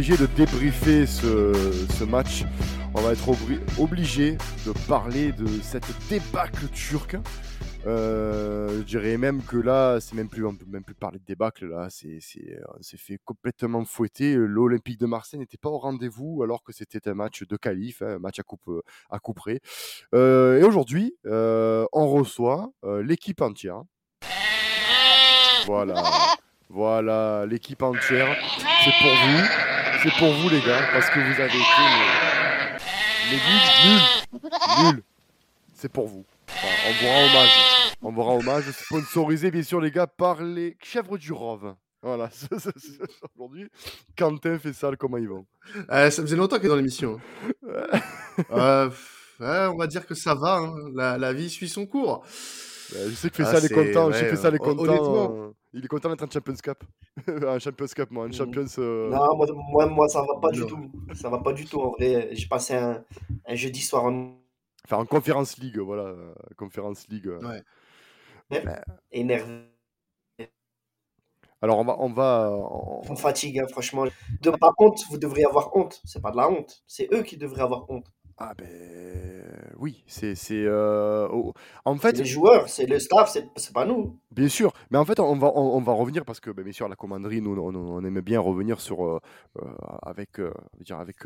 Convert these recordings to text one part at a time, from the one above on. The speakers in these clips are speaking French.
obligé de débriefer ce, ce match. On va être obligé de parler de cette débâcle turque. Euh, je dirais même que là, c'est même plus, on peut même plus parler de débâcle. Là, c'est, on s'est fait complètement fouetter. L'Olympique de Marseille n'était pas au rendez-vous alors que c'était un match de qualif, hein, un match à coupe à couper. Euh, et aujourd'hui, euh, on reçoit l'équipe entière. Voilà, voilà, l'équipe entière. C'est pour vous, c'est pour vous les gars, parce que vous avez été les, nuls, nuls, C'est pour vous. on vous rend hommage. On vous rend hommage, sponsorisé bien sûr les gars par les chèvres du Rove. Voilà, aujourd'hui, Quentin fait ça, comment ils vont euh, Ça faisait longtemps qu'il est dans l'émission. Hein. euh, on va dire que ça va, hein. la, vie suit son cours. je sais que fait ah, ça, les contents. J'ai fait ça, les contents. Euh, il est content d'être un Champions Cup. un Champions Cup, moi. Un mmh. Champions. Euh, non, moi, moi, moi, ça va pas du tout. Ça va pas du tout, en vrai. J'ai passé un, un jeudi soir en. Enfin, en Conference League, voilà. Conference League. Ouais. Énervé. Alors on va, on va. On fatigue, hein, franchement. De, par contre, vous devriez avoir honte. C'est pas de la honte. C'est eux qui devraient avoir honte. Ah ben oui, c'est c'est euh, en fait les joueurs, c'est le staff, c'est pas nous. Bien sûr, mais en fait on va on, va revenir parce que ben, bien sûr la commanderie nous on, on aimait bien revenir sur euh, euh, avec dire avec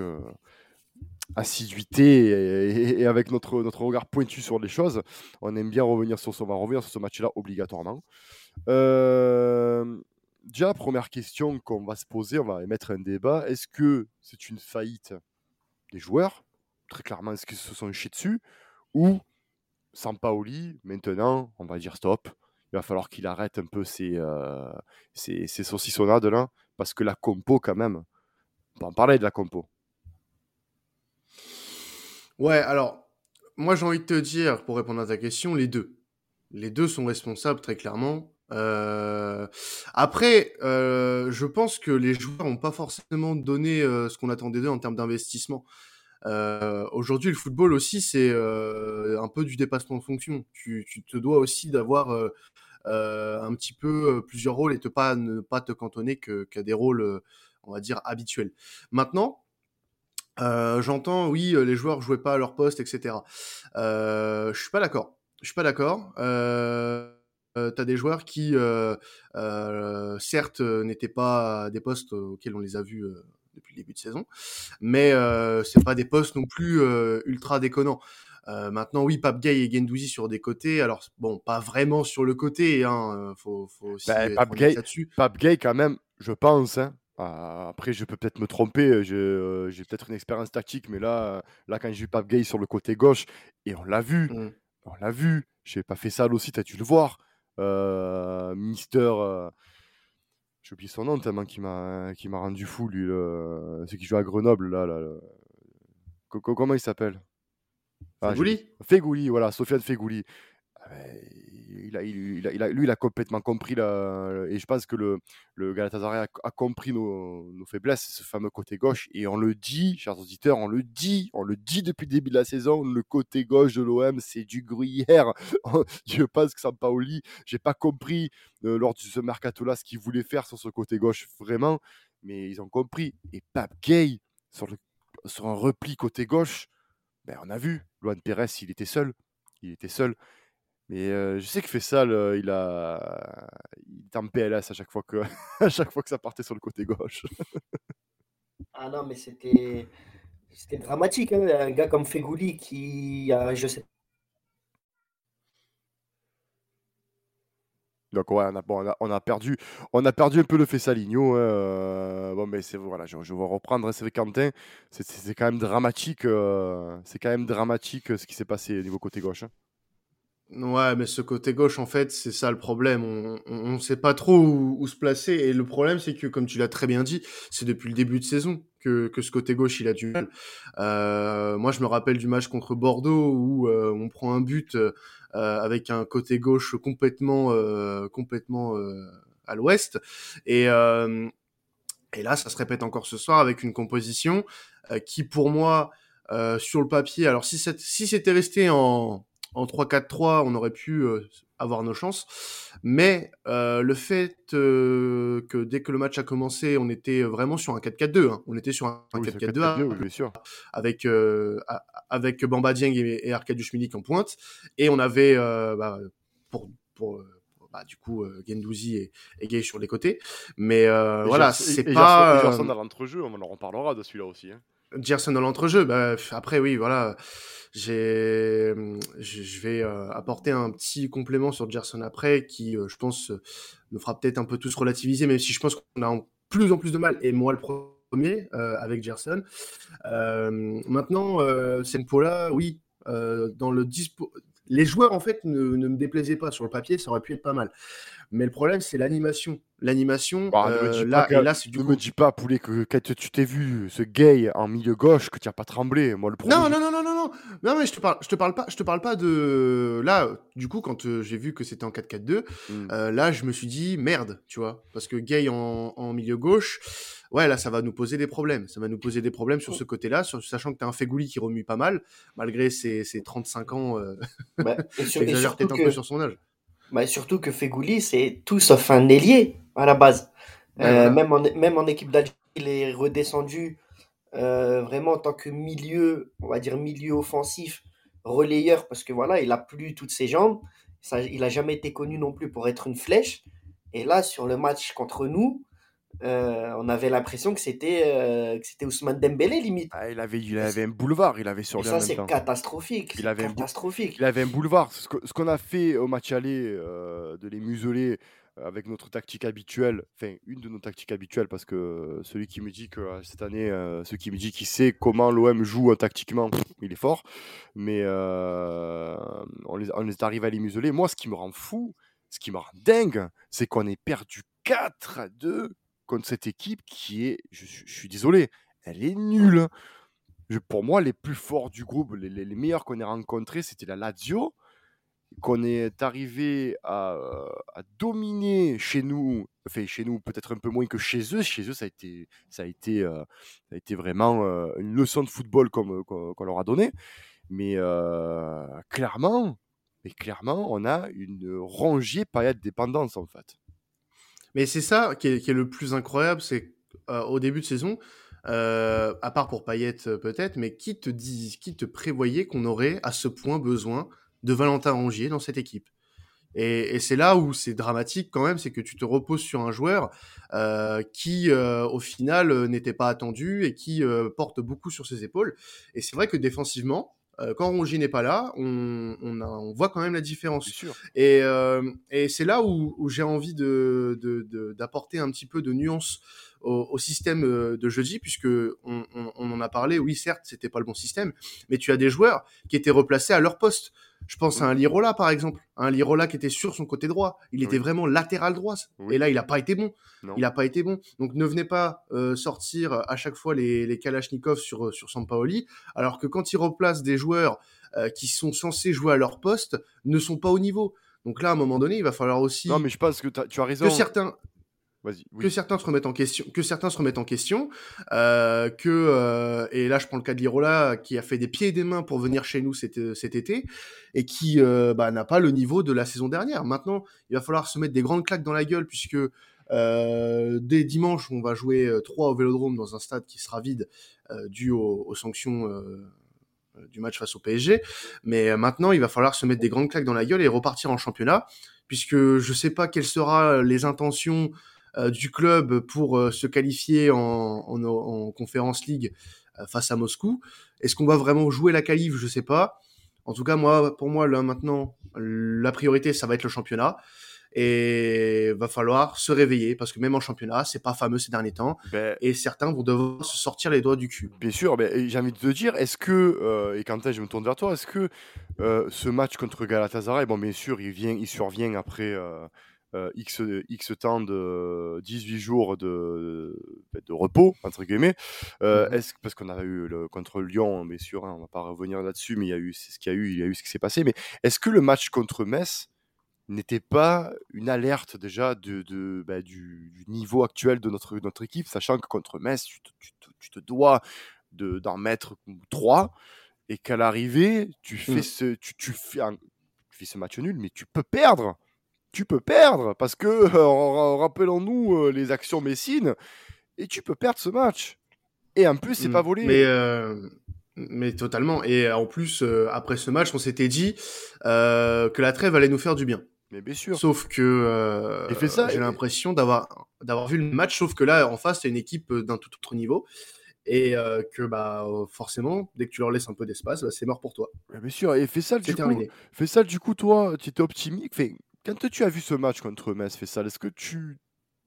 assiduité et, avec notre, notre regard pointu sur les choses, on aime bien revenir sur, on va revenir sur ce match-là obligatoirement. Euh, déjà, première question qu'on va se poser, on va émettre un débat. Est-ce que c'est une faillite des joueurs Très clairement, est-ce qu'ils se sont jetés dessus Ou Sampaoli, maintenant, on va dire stop. Il va falloir qu'il arrête un peu ses, euh, ses, ses saucissonnades là, parce que la compo, quand même, on va en parler de la compo. Ouais, alors, moi j'ai envie de te dire, pour répondre à ta question, les deux. Les deux sont responsables, très clairement. Euh, après, euh, je pense que les joueurs n'ont pas forcément donné euh, ce qu'on attendait d'eux en termes d'investissement. Aujourd'hui, le football aussi, c'est un peu du dépassement de fonction. Tu, te dois aussi d'avoir un petit peu plusieurs rôles et te ne pas te cantonner qu'à des rôles, on va dire, habituels. Maintenant, euh, j'entends, oui, euh, les joueurs jouaient pas à leur poste, etc. Euh, je suis pas d'accord. Je suis pas d'accord. Euh, euh, T'as des joueurs qui, certes, n'étaient pas à des postes auxquels on les a vus depuis le début de saison, mais c'est pas des postes non plus ultra déconnants. maintenant, oui, Pape Gay et Gendouzi sur des côtés. Alors, bon, pas vraiment sur le côté, hein. Faut, faut aussi bah, Pape Gay, Pape Gay, quand même, je pense, hein, ah, après, je peux peut-être me tromper, euh, euh, j'ai peut-être une expérience tactique, mais là, là quand j'ai eu Pape Gay sur le côté gauche, et on l'a vu, mmh. on l'a vu, j'ai pas fait ça aussi, tu as dû le voir. Euh, Mister, euh, j'ai oublié son nom tellement qu'il m'a rendu fou, lui, le, celui qui joue à Grenoble, là, là, comment il s'appelle? Ah, Fégouli Fégouli, voilà, Sofiane Fégouli. Lui, il a complètement compris et je pense que le, Galatasaray a, compris nos, faiblesses, ce fameux côté gauche. Et on le dit, chers auditeurs, on le dit, on le dit depuis le début de la saison, le côté gauche de l'OM, c'est du gruyère. je pense que Sampaoli, j'ai pas compris euh, lors de ce mercato là ce qu'il voulait faire sur ce côté gauche vraiment, mais ils ont compris. Et Pape Gay sur, un repli côté gauche, ben on a vu, Luan Pérez, il était seul, il était seul. Mais je sais que Fessal, il a, il est en PLS à chaque fois que, à chaque fois que ça partait sur le côté gauche. ah non, mais c'était, c'était dramatique. Hein, un gars comme Fegouli qui, je sais. Donc ouais, on a, bon, on a, on a, perdu, on a perdu un peu le Fessaligno. Hein, bon, mais c'est voilà, je, je, vais reprendre. Hein, c'est Quentin. C'est quand même dramatique. c'est quand même dramatique ce qui s'est passé au niveau côté gauche. Hein. Ouais, mais ce côté gauche, en fait, c'est ça le problème. On ne sait pas trop où, se placer. Et le problème, c'est que, comme tu l'as très bien dit, c'est depuis le début de saison que, que ce côté gauche, il a du mal. Euh, moi, je me rappelle du match contre Bordeaux où euh, on prend un but euh, avec un côté gauche complètement, euh, complètement à l'ouest. Et, et là, ça se répète encore ce soir avec une composition qui, pour moi, sur le papier, alors si c'était resté en en 3-4-3, on aurait pu euh, avoir nos chances. Mais euh, le fait euh, que dès que le match a commencé, on était vraiment sur un 4-4-2. Hein. On était sur un, 4-4-2 bien sûr. avec, avec Bamba Dieng et, et Arkadiusz Milik en pointe. Et on avait, bah, pour, pour bah, du coup euh, Gendouzi et, et, Gay sur les côtés. Mais voilà, c'est pas. Gerson dans l'entrejeu, on en reparlera de celui-là aussi. Hein. Gerson dans l'entrejeu, bah, après oui, voilà j'ai, je vais euh, apporter un petit complément sur Gerson après, qui, euh, je pense, nous fera peut-être un peu tous relativiser, même si je pense qu'on a plus en plus de mal, et moi le premier, euh, avec Gerson. maintenant, cette là oui, dans le dispo... Les joueurs, en fait, ne, ne, me déplaisaient pas sur le papier, ça aurait pu être pas mal. Mais le problème, c'est l'animation. L'animation, bah, euh, là, et là, c'est du Ne me dis pas, Poulet, que quand tu t'es vu ce gay en milieu gauche, que tu n'as pas tremblé. Moi, le premier. Non, non, non, non, non, non. Non, mais je te parle, je te parle pas, je te parle pas de. Là, du coup, quand euh, j'ai vu que c'était en 4-4-2, mmh. euh, là, je me suis dit merde, tu vois, parce que gay en, en, milieu gauche. Ouais, là, ça va nous poser des problèmes. Ça va nous poser des problèmes sur ce côté-là, sachant que tu as un Fegouli qui remue pas mal, malgré ses, ses 35 ans. Euh... Ouais, exagère peut-être un peu sur son âge. Bah, surtout que Fegouli, c'est tout sauf un ailier à la base. Euh, même, en, même en équipe d'Algérie, il est redescendu euh, vraiment en tant que milieu, on va dire milieu offensif, relayeur, parce que voilà, il a plus toutes ses jambes. Ça, il n'a jamais été connu non plus pour être une flèche. Et là, sur le match contre nous, euh, on avait l'impression que c'était euh, que c'était Ousmane Dembélé limite. Ah, il avait il avait un boulevard, il avait sur lui. Ça c'est catastrophique. Il avait catastrophique. Un, il avait un boulevard. Ce qu'on a fait au match aller euh, de les museler avec notre tactique habituelle, enfin une de nos tactiques habituelles parce que celui qui me dit que cette année, celui qui me dit qu'il sait comment l'OM joue tactiquement, il est fort. Mais on les, on arrive à les museler. Moi, ce qui me rend fou, ce qui me rend dingue, c'est qu'on ait perdu 4 à 2 contre cette équipe qui est, je, suis désolé, elle est nulle. Pour moi, les plus forts du groupe, les, meilleurs qu'on ait rencontrés, c'était la Lazio, qu'on est arrivé à, à, dominer chez nous, enfin chez nous peut-être un peu moins que chez eux. Chez eux, ça a été, ça a été, euh, ça a été vraiment euh, une leçon de football qu'on leur a donné. Mais euh, clairement, clairement, on a une rangée paillette dépendance en fait. Mais c'est ça qui est, le plus incroyable, c'est euh, au début de saison, euh, à part pour Payet euh, peut-être, mais qui te dit, qui te prévoyait qu'on aurait à ce point besoin de Valentin Rongier dans cette équipe et, c'est là où c'est dramatique quand même, c'est que tu te reposes sur un joueur qui, au final, n'était pas attendu et qui porte beaucoup sur ses épaules. Et c'est vrai que défensivement, euh, quand Rongier n'est pas là, on, on, a, on, voit quand même la différence. Sûr. Et, euh, et c'est là où, où j'ai envie de, d'apporter de, un petit peu de nuance au, au, système euh, de jeudi, puisque on, on, on, en a parlé. Oui, certes, c'était pas le bon système, mais tu as des joueurs qui étaient replacés à leur poste. Je pense à un Lirola, par exemple. Un Lirola qui était sur son côté droit. Il était vraiment latéral droit. Et là, il n'a pas été bon. Il n'a pas été bon. Donc, ne venez pas euh, sortir à chaque fois les, les Kalachnikov sur, euh, sur Sampaoli. Alors que quand il replace des joueurs euh, qui sont censés jouer à leur poste, ne sont pas au niveau. Donc là, à un moment donné, il va falloir aussi. Non, mais je pense que tu as raison. Que certains, que certains se remettent en question, que certains se remettent en question, euh, que euh, et là je prends le cas de Lirola qui a fait des pieds et des mains pour venir chez nous cet, euh, été et qui euh, bah, n'a pas le niveau de la saison dernière. Maintenant, il va falloir se mettre des grandes claques dans la gueule puisque euh, dès dimanche on va jouer trois au Vélodrome dans un stade qui sera vide dû aux, aux sanctions du match face au PSG. Mais maintenant, il va falloir se mettre des grandes claques dans la gueule et repartir en championnat puisque je sais pas quelles seront les intentions du club pour euh, se qualifier en, en, en Conférence League euh, face à Moscou. Est-ce qu'on va vraiment jouer la qualif? Je sais pas. En tout cas, moi, pour moi, là maintenant, la priorité, ça va être le championnat. Et va falloir se réveiller parce que même en championnat, c'est pas fameux ces derniers temps. Ben, et certains vont devoir se sortir les doigts du cul. Bien sûr, mais j'ai envie de te dire, est-ce que, euh, et Quentin, je me tourne vers toi, est-ce que euh, ce match contre Galatasaray, bon, bien sûr, il, vient, il survient après. Euh, euh, X, X temps de 18 jours de, de repos, entre guillemets. Euh, est-ce, parce qu'on a eu le, contre Lyon, bien sûr, hein, on va pas revenir là-dessus, mais il y a eu ce qu'il y a eu, il y a eu ce qui s'est passé. Mais est-ce que le match contre Metz n'était pas une alerte déjà de, de bah, du, du, niveau actuel de notre, notre équipe, sachant que contre Metz, tu te, tu te, tu te dois de, d'en mettre trois et qu'à l'arrivée, tu fais Mm. ce, tu, tu fais un- tu fais ce match nul, mais tu peux perdre. Tu peux perdre parce que euh, ra- rappelons-nous euh, les actions Messines et tu peux perdre ce match. Et en plus, c'est Mm. pas volé. Mais, euh, mais totalement. Et en plus, après ce match, on s'était dit que la trêve allait nous faire du bien. Mais bien sûr. Sauf que fait ça, j'ai et- l'impression d'avoir d'avoir vu le match, sauf que là, en face, c'est une équipe d'un tout autre niveau. Et euh, que bah euh, forcément, dès que tu leur laisses un peu d'espace, bah, c'est mort pour toi. Mais bien sûr. Et fais ça du coup. terminé. Fais ça du coup, toi, tu étais optimiste. Fait, quand tu as vu ce match contre Metz, ça. Est-ce que tu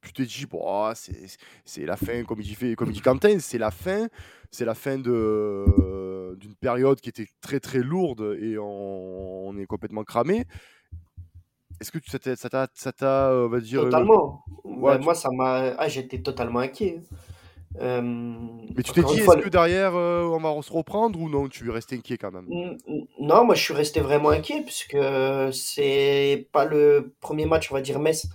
tu t'es dit, bon, ah, c'est c'est la fin, comme il dit, fait- comme il dit Quentin, c'est la fin, c'est la fin de d'une période qui était très très lourde et on, on est complètement cramé. Est-ce que tu- ça t'a, ça t'a, euh, va dire, euh, Totalement. ouais, Ben, tu- Moi, ça m'a. Ah, j'étais totalement inquiet. Euh, mais tu t'es dit, est-ce que derrière euh, on va se reprendre ou non Tu es resté inquiet quand même? Non, moi je suis resté vraiment inquiet puisque c'est pas le premier match, on va dire Metz,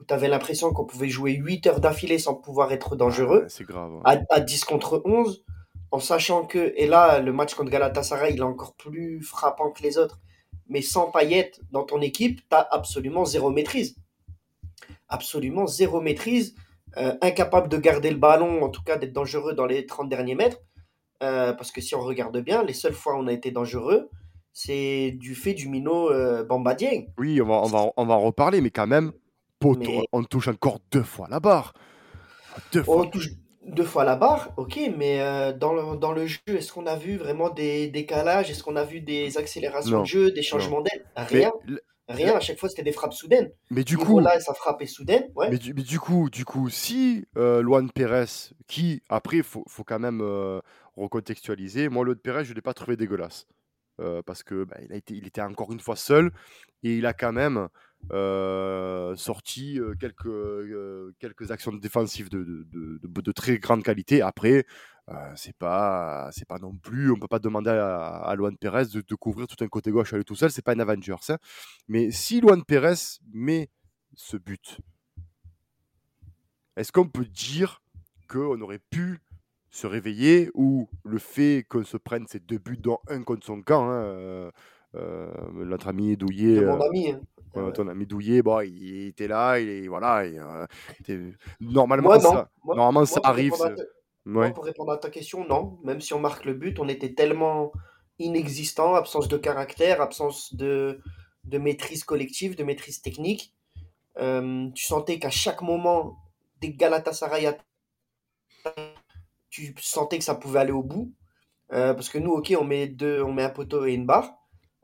où tu avais l'impression qu'on pouvait jouer 8 heures d'affilée sans pouvoir être dangereux, Ouais, c'est grave. à, à 10 contre 11, en sachant que, et là le match contre Galatasaray il est encore plus frappant que les autres, mais sans paillettes dans ton équipe, tu as absolument zéro maîtrise. Absolument zéro maîtrise, euh, incapable de garder le ballon, en tout cas d'être dangereux dans les 30 derniers mètres. Euh, parce que si on regarde bien, les seules fois où on a été dangereux, c'est du fait du minot euh, Bamba Dieng. Oui, on va, on, va, on va en reparler, mais quand même, poteau, Mais- on touche encore deux fois la barre. Deux fois. On touche deux fois la barre, ok, mais euh, dans, le, dans le jeu, est-ce qu'on a vu vraiment des décalages? Est-ce qu'on a vu des accélérations Non, de jeu, des changements d'aile? Rien, rien. À chaque fois, c'était des frappes soudaines. mais du coup, là, ça frappait soudaine, ouais. mais du, mais du coup, du coup, si euh, Luan Pérez, qui après, faut, faut quand même euh, recontextualiser. Moi, Luan Pérez, je l'ai pas trouvé dégueulasse euh, parce que bah, il a été, il était encore une fois seul et il a quand même euh, sorti quelques quelques actions défensives de, de, de, de- de très grande qualité. Après. Euh, c'est pas c'est pas non plus on peut pas demander à, à Luan Pérez de, de couvrir tout un côté gauche à lui tout seul c'est pas un Avengers hein. mais si Luan Pérez met ce but est-ce qu'on peut dire qu'on aurait pu se réveiller ou le fait qu'on se prenne ces deux buts dont un contre son camp hein, euh, euh, notre ami Douillet mon ami. hein. Ouais. ton ami Douillet, bon, il était là, il est, voilà, était- normalement, Moi, ça, Moi- normalement, moi, ça arrive. Moi, pour répondre à ta question, non. Même si on marque le but, on était tellement inexistant, absence de caractère, absence de, de maîtrise collective, de maîtrise technique. Euh, tu sentais qu'à chaque moment, des Galatasaray, tu sentais que ça pouvait aller au bout. Euh, parce que nous, ok, on met, deux, on met un poteau et une barre.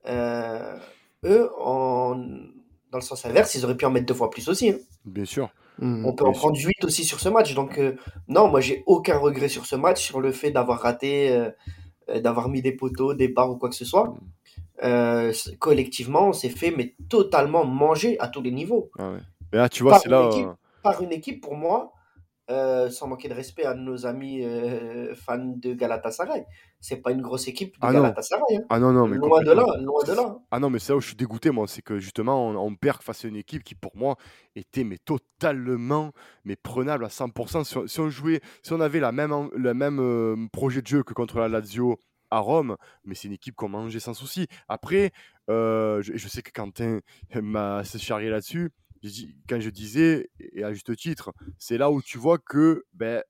Euh, eux, en, dans le sens inverse, ils auraient pu en mettre deux fois plus aussi. hein. Bien sûr. On peut en prendre 8 aussi sur ce match. Donc, euh, non, moi, j'ai aucun regret sur ce match, sur le fait d'avoir raté, euh, euh, d'avoir mis des poteaux, des barres ou quoi que ce soit. Euh, c- collectivement, on s'est fait mais totalement manger à tous les niveaux. Ah ouais. Mais là, tu vois, Par c'est une là. équipe. Par une équipe, pour moi, euh, sans manquer de respect à nos amis euh, fans de Galatasaray, c'est pas une grosse équipe de Ah non. Galatasaray. hein. Ah non, non, mais loin de là, loin de là. Ah non, mais c'est là où je suis dégoûté, moi, c'est que justement, on, on perd face à une équipe qui, pour moi, était mais totalement mais prenable à 100%. Si on, si on jouait, si on avait la même, le même euh, projet de jeu que contre la Lazio à Rome, mais c'est une équipe qu'on mangeait sans souci. Après, je, je sais que Quentin m'a charrié là-dessus. Quand je disais, et à juste titre, c'est là où tu vois que ben,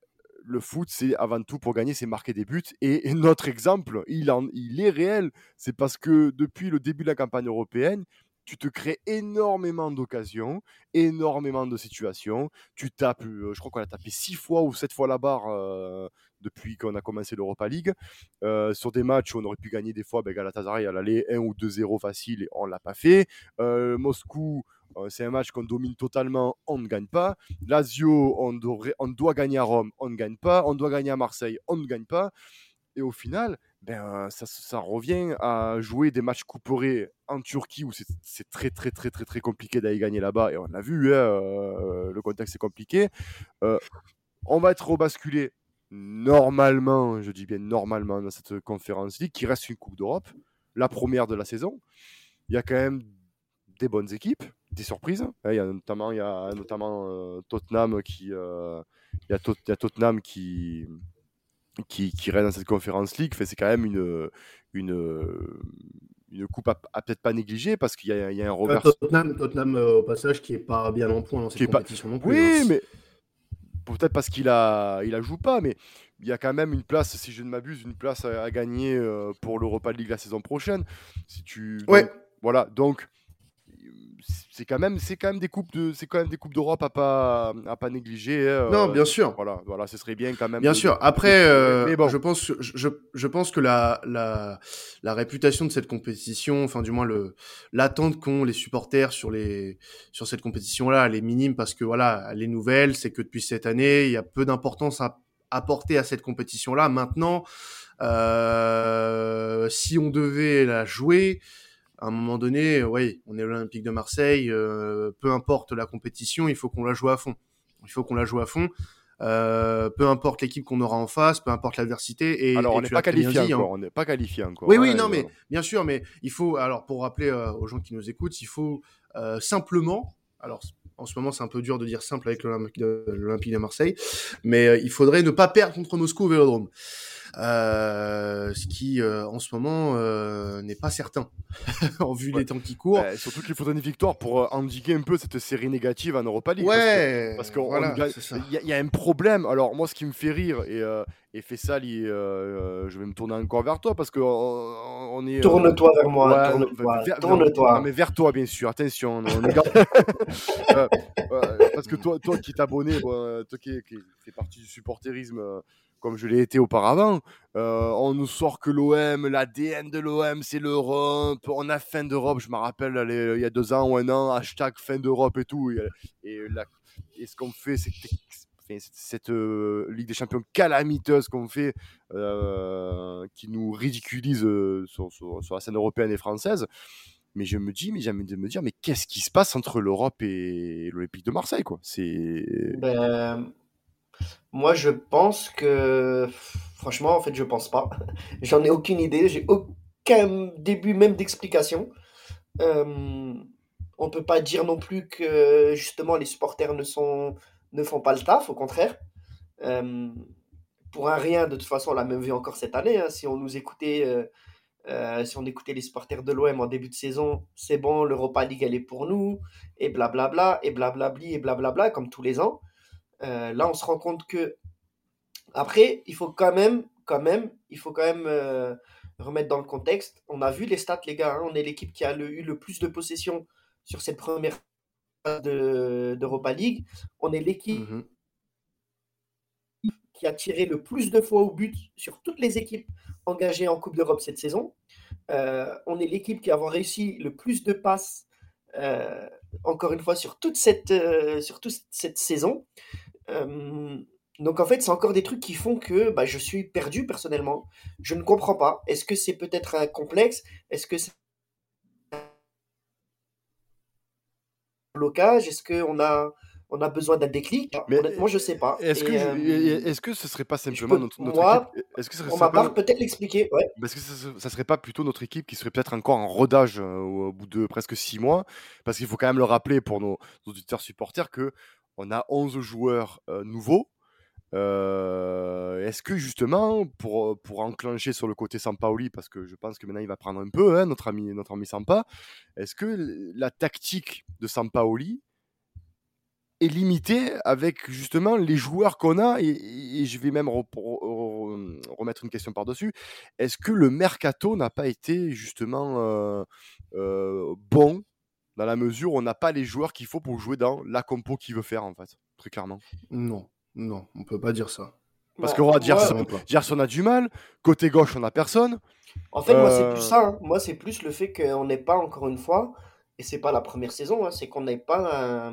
le foot, c'est avant tout pour gagner, c'est marquer des buts. Et, et notre exemple, il, en, il est réel. C'est parce que depuis le début de la campagne européenne, tu te crées énormément d'occasions, énormément de situations. Tu tapes, euh, je crois qu'on a tapé six fois ou sept fois la barre euh, depuis qu'on a commencé l'Europa League. Euh, sur des matchs où on aurait pu gagner des fois, ben Galatasaray, à l'aller 1 ou 2-0 facile et on l'a pas fait. Moscou, c'est un match qu'on domine totalement, on ne gagne pas. Lazio, on, on doit gagner à Rome, on ne gagne pas. On doit gagner à Marseille, on ne gagne pas. Et au final, ben, ça, revient à jouer des matchs couperés en Turquie où c'est très très très très très compliqué d'aller gagner là-bas. Et on l'a vu, hein, euh, le contexte est compliqué. Euh, on va être rebasculé normalement, je dis bien normalement, dans cette conférence League qui reste une Coupe d'Europe, la première de la saison. Il y a quand même des bonnes équipes, des surprises. Hein, Il y a notamment, il y a notamment euh, Tottenham qui, il y a Tottenham qui qui, qui reste dans cette conférence League. c'est quand même une, une, une coupe à, peut-être pas négliger parce qu'il y, a un revers. Tottenham, Tottenham au passage, qui est pas bien en point dans cette compétition non plus. Oui, hein. mais peut-être parce qu'il a, il a joue pas, mais il y a quand même une place, si je ne m'abuse, une place à, gagner pour l'Europa League la saison prochaine. Si tu, ouais. voilà, donc c'est quand même c'est quand même des coupes de c'est quand même des coupes d'Europe à pas à pas négliger hein, non bien sûr. voilà voilà ce serait bien quand même bien sûr. après euh, bon. je pense je, je pense que la, la la réputation de cette compétition enfin du moins le l'attente qu'ont les supporters sur les sur cette compétition là elle est minime parce que voilà les nouvelles c'est que depuis cette année il y a peu d'importance à apporter à cette compétition là maintenant euh, si on devait la jouer à un moment donné, oui, on est l'Olympique de Marseille, euh, peu importe la compétition, il faut qu'on la joue à fond. Il faut qu'on la joue à fond. Euh, peu importe l'équipe qu'on aura en face, peu importe l'adversité. Et, alors, on n'est pas qualifié hein. encore. On n'est pas qualifié encore. Oui, oui, non, mais bien sûr, mais il faut. Alors, pour rappeler euh, aux gens qui nous écoutent, il faut simplement. Alors, en ce moment, c'est un peu dur de dire simple avec l'Olympique de, de, Marseille, mais il faudrait ne pas perdre contre Moscou au Vélodrome. Euh, ce qui euh, en ce moment euh, n'est pas certain en vue des temps qui courent. Bah, surtout qu'il faudrait une victoire pour endiguer un peu cette série négative en Europa League. Ouais, parce qu'il voilà, y, y, a un problème. Alors moi, ce qui me fait rire et, et fait ça, je vais me tourner encore vers toi parce que on, est. Tourne-toi vers moi. tourne-toi. mais vers toi, bien sûr. Attention. parce que toi, toi qui t'abonnais, toi qui, qui fait partie du supporterisme comme je l'ai été auparavant. Euh, on nous sort que l'OM, l'ADN de l'OM, c'est l'Europe. On a fin d'Europe, je me rappelle, il y a deux ans ou un an, hashtag fin d'Europe et tout. Et, ce qu'on fait, c'est cette euh, Ligue des Champions calamiteuse qu'on fait, euh, qui nous ridiculise sur, la scène européenne et française. Mais je me dis, mais jamais de me dire, mais qu'est-ce qui se passe entre l'Europe et l'Olympique de Marseille, quoi? C'est. Ben, moi, je pense que, franchement, en fait, je pense pas. J'en ai aucune idée. J'ai aucun début même d'explication. Euh, on peut pas dire non plus que justement les supporters ne sont ne font pas le taf. Au contraire. Euh, pour un rien, de toute façon, on l'a même vu encore cette année. Hein. si on nous écoutait, euh, euh, si on écoutait les supporters de l'OM en début de saison, c'est bon, l'Europa League elle est pour nous, et blablabla, et blablabli, et blablabla, comme tous les ans. Euh, là, on se rend compte que après, il faut quand même, quand même, il faut quand même euh, remettre dans le contexte. On a vu les stats, les gars. Hein. on est l'équipe qui a eu le plus de possession sur cette première d'Europa League. On est l'équipe mmh qui a tiré le plus de fois au but sur toutes les équipes engagées en Coupe d'Europe cette saison. Euh, on est l'équipe qui a réussi le plus de passes, encore une fois, sur toute cette, sur toute cette saison donc en fait, c'est encore des trucs qui font que bah, je suis perdu personnellement. Je ne comprends pas. Est-ce que c'est peut-être un complexe? Est-ce que c'est un blocage? Est-ce qu'on a, on a besoin d'un déclic? Mais Honnêtement, je sais pas. Est-ce que, est-ce que ce serait pas simplement notre, notre équipe? Est-ce que ça serait peut-être l'expliquer. Ouais. Est-ce que ça, ça, serait pas plutôt notre équipe qui serait peut-être encore en rodage au bout de presque six mois? Parce qu'il faut quand même le rappeler pour nos auditeurs supporters que on a 11 joueurs nouveaux. Est-ce que justement, pour, pour enclencher sur le côté Sampaoli, parce que je pense que maintenant il va prendre un peu, hein, notre, ami, notre ami Sampa, est-ce que la tactique de Sampaoli est limitée avec justement les joueurs qu'on a? Et, je vais même remettre une question par-dessus. Est-ce que le mercato n'a pas été justement bon dans la mesure où on n'a pas les joueurs qu'il faut pour jouer dans la compo qu'il veut faire, en fait, très clairement. Non, non, on peut pas dire ça. Parce que ouais, Gerson, a du mal, côté gauche, on a personne. En fait, moi, c'est plus euh, ça. Hein. Moi, c'est plus le fait qu'on n'ait pas, encore une fois, et c'est pas la première saison, hein, c'est qu'on n'ait pas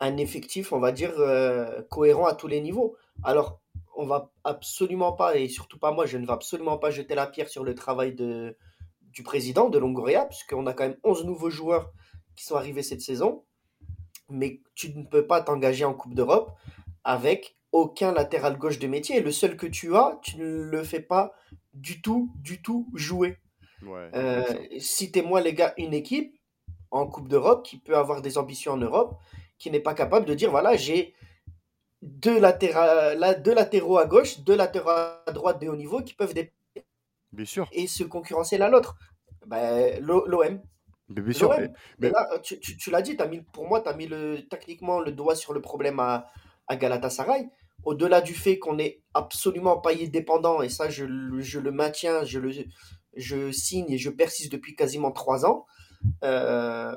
un, effectif, on va dire, euh, cohérent à tous les niveaux. Alors, on va absolument pas, et surtout pas moi, je ne vais absolument pas jeter la pierre sur le travail de, du président de Longoria, puisqu'on a quand même 11 nouveaux joueurs qui sont arrivés cette saison. Mais tu ne peux pas t'engager en Coupe d'Europe avec aucun latéral gauche de métier. le seul que tu as, tu ne le fais pas du tout, du tout jouer. Euh, citez-moi, les gars, une équipe en Coupe d'Europe qui peut avoir des ambitions en Europe, qui n'est pas capable de dire voilà, j'ai deux, latéra- deux latéraux à gauche, deux latéraux à droite de haut niveau qui peuvent dé- Bien sûr. et se concurrencer l'un l'autre. L'O- L'OM. Bien sûr. Mais- là, tu, tu- tu l'as dit, mis, pour moi, tu as mis le, techniquement le doigt sur le problème à, à Galatasaray. Au-delà du fait qu'on est absolument payé dépendant, et ça, je, le- je le maintiens, je, le, je signe et je persiste depuis quasiment trois ans. euh,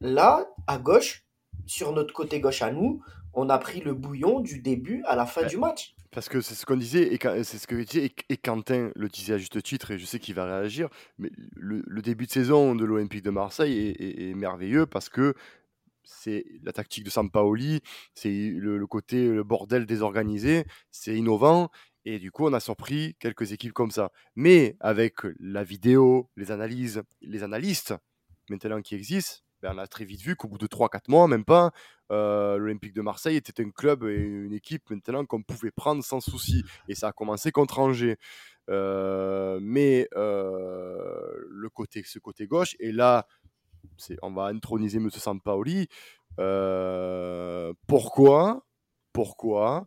là, à gauche, sur notre côté gauche à nous, on a pris le bouillon du début à la fin du match. Parce que c'est ce qu'on disait, et c'est ce que disait, et, Quentin le disait à juste titre, et je sais qu'il va réagir, mais le, début de saison de l'Olympique de Marseille est merveilleux parce que c'est la tactique de Sampaoli, c'est le, le côté le bordel désorganisé, c'est innovant, et du coup on a surpris quelques équipes comme ça. Mais avec la vidéo, les analyses, les analystes maintenant qui existent, ben, on a très vite vu qu'au bout de 3-4 mois, même pas, euh, l'Olympique de Marseille était un club et une équipe maintenant qu'on pouvait prendre sans souci. Et ça a commencé contre Angers. Euh, mais euh, le côté, ce côté gauche, et là, c'est, on va introniser M. Sampaoli. Pourquoi Pourquoi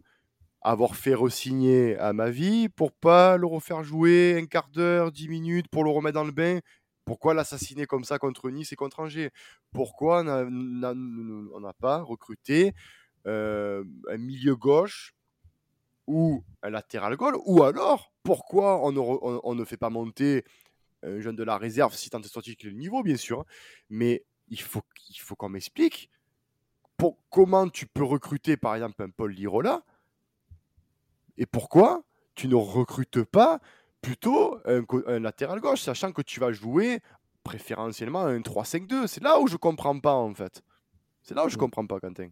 avoir fait resigner à ma vie pour pas le refaire jouer un quart d'heure, dix minutes pour le remettre dans le bain Pourquoi l'assassiner comme ça contre Nice et contre Angers? Pourquoi on n'a pas recruté euh, un milieu gauche ou un latéral gauche? Ou alors, pourquoi on ne, fait pas monter un jeune de la réserve, si tant est sorti qu'il le niveau, bien sûr, hein, mais il faut, qu'on m'explique comment tu peux recruter, par exemple, un Paul Lirola et pourquoi tu ne recrutes pas plutôt un, latéral gauche, sachant que tu vas jouer préférentiellement un 3-5-2 C'est là où je comprends pas, en fait. C'est là où je Mm. comprends pas, Quentin.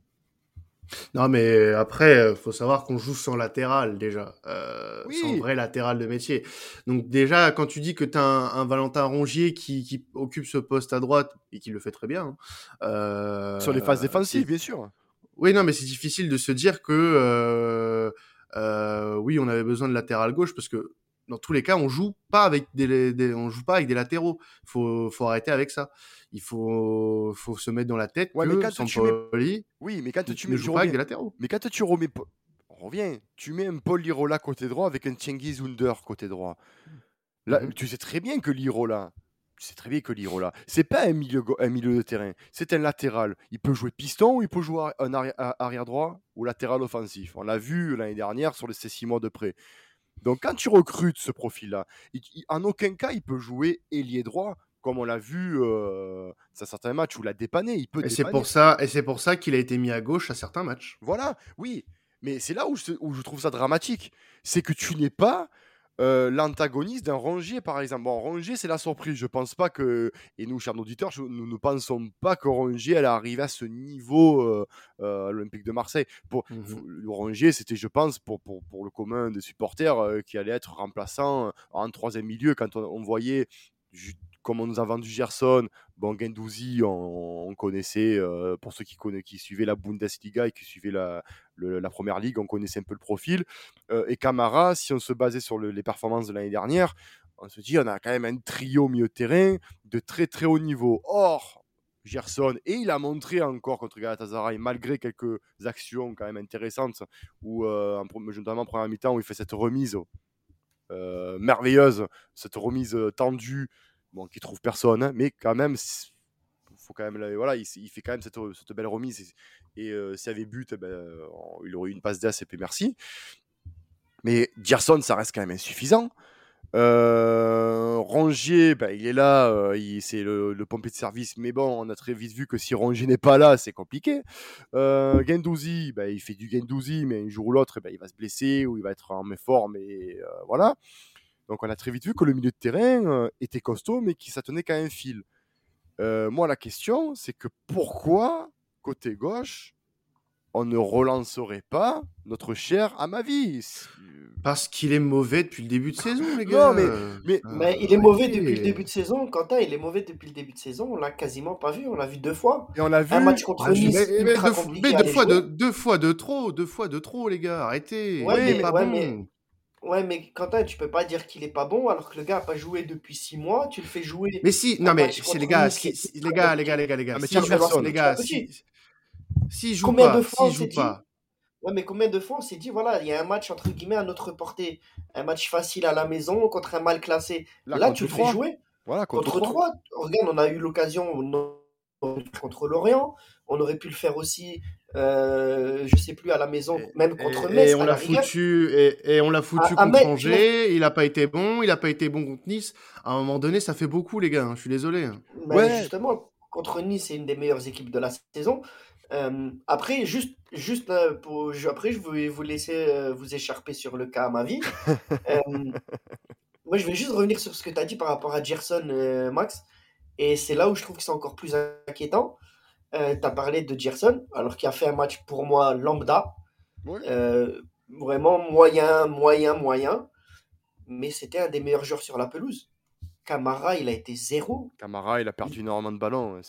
Non, mais après, euh, faut savoir qu'on joue sans latéral déjà, euh, Oui. sans vrai latéral de métier. Donc déjà, quand tu dis que tu as un, un Valentin Rongier qui, qui occupe ce poste à droite et qui le fait très bien, hein, euh, Sur les phases défensives, bien sûr. Oui, non, mais c'est difficile de se dire que euh, oui, on avait besoin de latéral gauche parce que dans tous les cas, on joue pas avec des, des- on joue pas avec des latéraux. Faut, faut arrêter avec ça. Il faut, faut se mettre dans la tête Ouais, mais que tu mets- Oui, mais quand tu mets tu pas avec des latéraux. Mais quand tu remets. On revient. Tu mets un Paul Lirola côté droit avec un Cengiz Under côté droit. Là, Mhm. tu sais très bien que Lirola. Tu sais très bien que Lirola, c'est pas un milieu, un milieu de terrain, c'est un latéral. Il peut jouer piston ou il peut jouer un arri- a- arrière droit ou latéral offensif. On l'a vu l'année dernière sur les ces six mois de près. Donc quand tu recrutes ce profil-là, il- il- en aucun cas il peut jouer ailier droit, comme on l'a vu euh, dans certains matchs où il a dépanné. Il peut Et c'est pour ça, et c'est pour ça qu'il a été mis à gauche à certains matchs. Voilà, oui. Mais c'est là où je, où je trouve ça dramatique. C'est que tu n'es pas euh, l'antagoniste d'un Rongier, par exemple. Bon, Rongier, c'est la surprise. Je pense pas que. Et nous, chers auditeurs, je- nous ne pensons pas que Rongier allait arriver à ce niveau euh, euh, à l'Olympique de Marseille. Pour, le Rongier, c'était, je pense, pour, pour, pour le commun des supporters, euh, qui allait être remplaçant en troisième milieu quand on, on voyait. Comme on nous a vendu Gerson, bon, Gendouzi, on, on connaissait, euh, pour ceux qui, qui suivaient la Bundesliga et qui suivaient la, première ligue, on connaissait un peu le profil. Euh, et Camara, si on se basait sur le- les performances de l'année dernière, on se dit on a quand même un trio milieu de terrain de très très haut niveau. Or, Gerson, et il a montré encore contre Galatasaray, malgré quelques actions quand même intéressantes, où, euh, notamment en première mi-temps, où il fait cette remise euh, merveilleuse, cette remise tendue, bon, qui trouve personne, mais quand même, faut quand même, voilà, il, fait quand même cette, belle remise. Et, euh, s'il avait but, eh ben, euh, il aurait eu une passe d'as et puis merci. Mais Gerson, ça reste quand même insuffisant. Euh, Rongier, ben, il est là, euh, c'est le, pompier de service, mais bon, on a très vite vu que si Rongier n'est pas là, c'est compliqué. Euh, Gendouzi, ben, il fait du Gendouzi, mais un jour ou l'autre, eh ben, il va se blesser ou il va être en méforme, et voilà. Donc on a très vite vu que le milieu de terrain euh, était costaud, mais qui ça tenait qu'à un fil. Euh, moi, la question, c'est que pourquoi, côté gauche, on ne relancerait pas notre cher à ma vie Parce qu'il est mauvais depuis le début de saison, les Non, gars. mais- mais- Mais il est mauvais depuis le début de saison. Quentin, il est mauvais depuis le début de saison. On l'a quasiment pas vu. On l'a vu deux fois. Et on a vu. Un match contre Ah, Nice, mais, deux, fois de, deux fois de trop, deux fois de trop, les gars. Arrêtez. Ouais, il mais- pas ouais, bon. Ouais, mais Quentin, tu peux pas dire qu'il est pas bon alors que le gars a pas joué depuis six mois. Tu le fais jouer. Mais si, non mais c'est les gars, si- si- les gars, les gars, les gars, les gars, mais si personne, les gars, si, s'il joue Combien pas, de fois on s'il s'est joue dit pas, Ouais, mais combien de fois on s'est dit, voilà, il y a un match entre guillemets à notre portée, un match facile à la maison contre un mal classé. Là, tu le fais jouer. Voilà, contre, contre 3. Regarde, on a eu l'occasion contre l'Orient. On aurait pu le faire aussi, euh, je sais plus, à la maison, même contre Metz. Et on l'a foutu, et, on l'a foutu contre Angers. Il n'a pas été bon. Il n'a pas été bon contre Nice. À un moment donné, ça fait beaucoup, les gars. Hein, je suis désolé. Ben, justement, contre Nice, c'est une des meilleures équipes de la saison. Euh, après, juste, juste euh, pour, après, je vais vous laisser euh, vous écharper sur le cas à ma vie. moi, je vais juste revenir sur ce que tu as dit par rapport à Gerson, Max. Et c'est là où je trouve que c'est encore plus inquiétant. Tu as parlé de Gerson, alors qu'il a fait un match pour moi lambda. vraiment moyen, moyen, moyen. Mais c'était un des meilleurs joueurs sur la pelouse. Camara, il a été zéro. Camara, il a perdu énormément de ballons. Hein,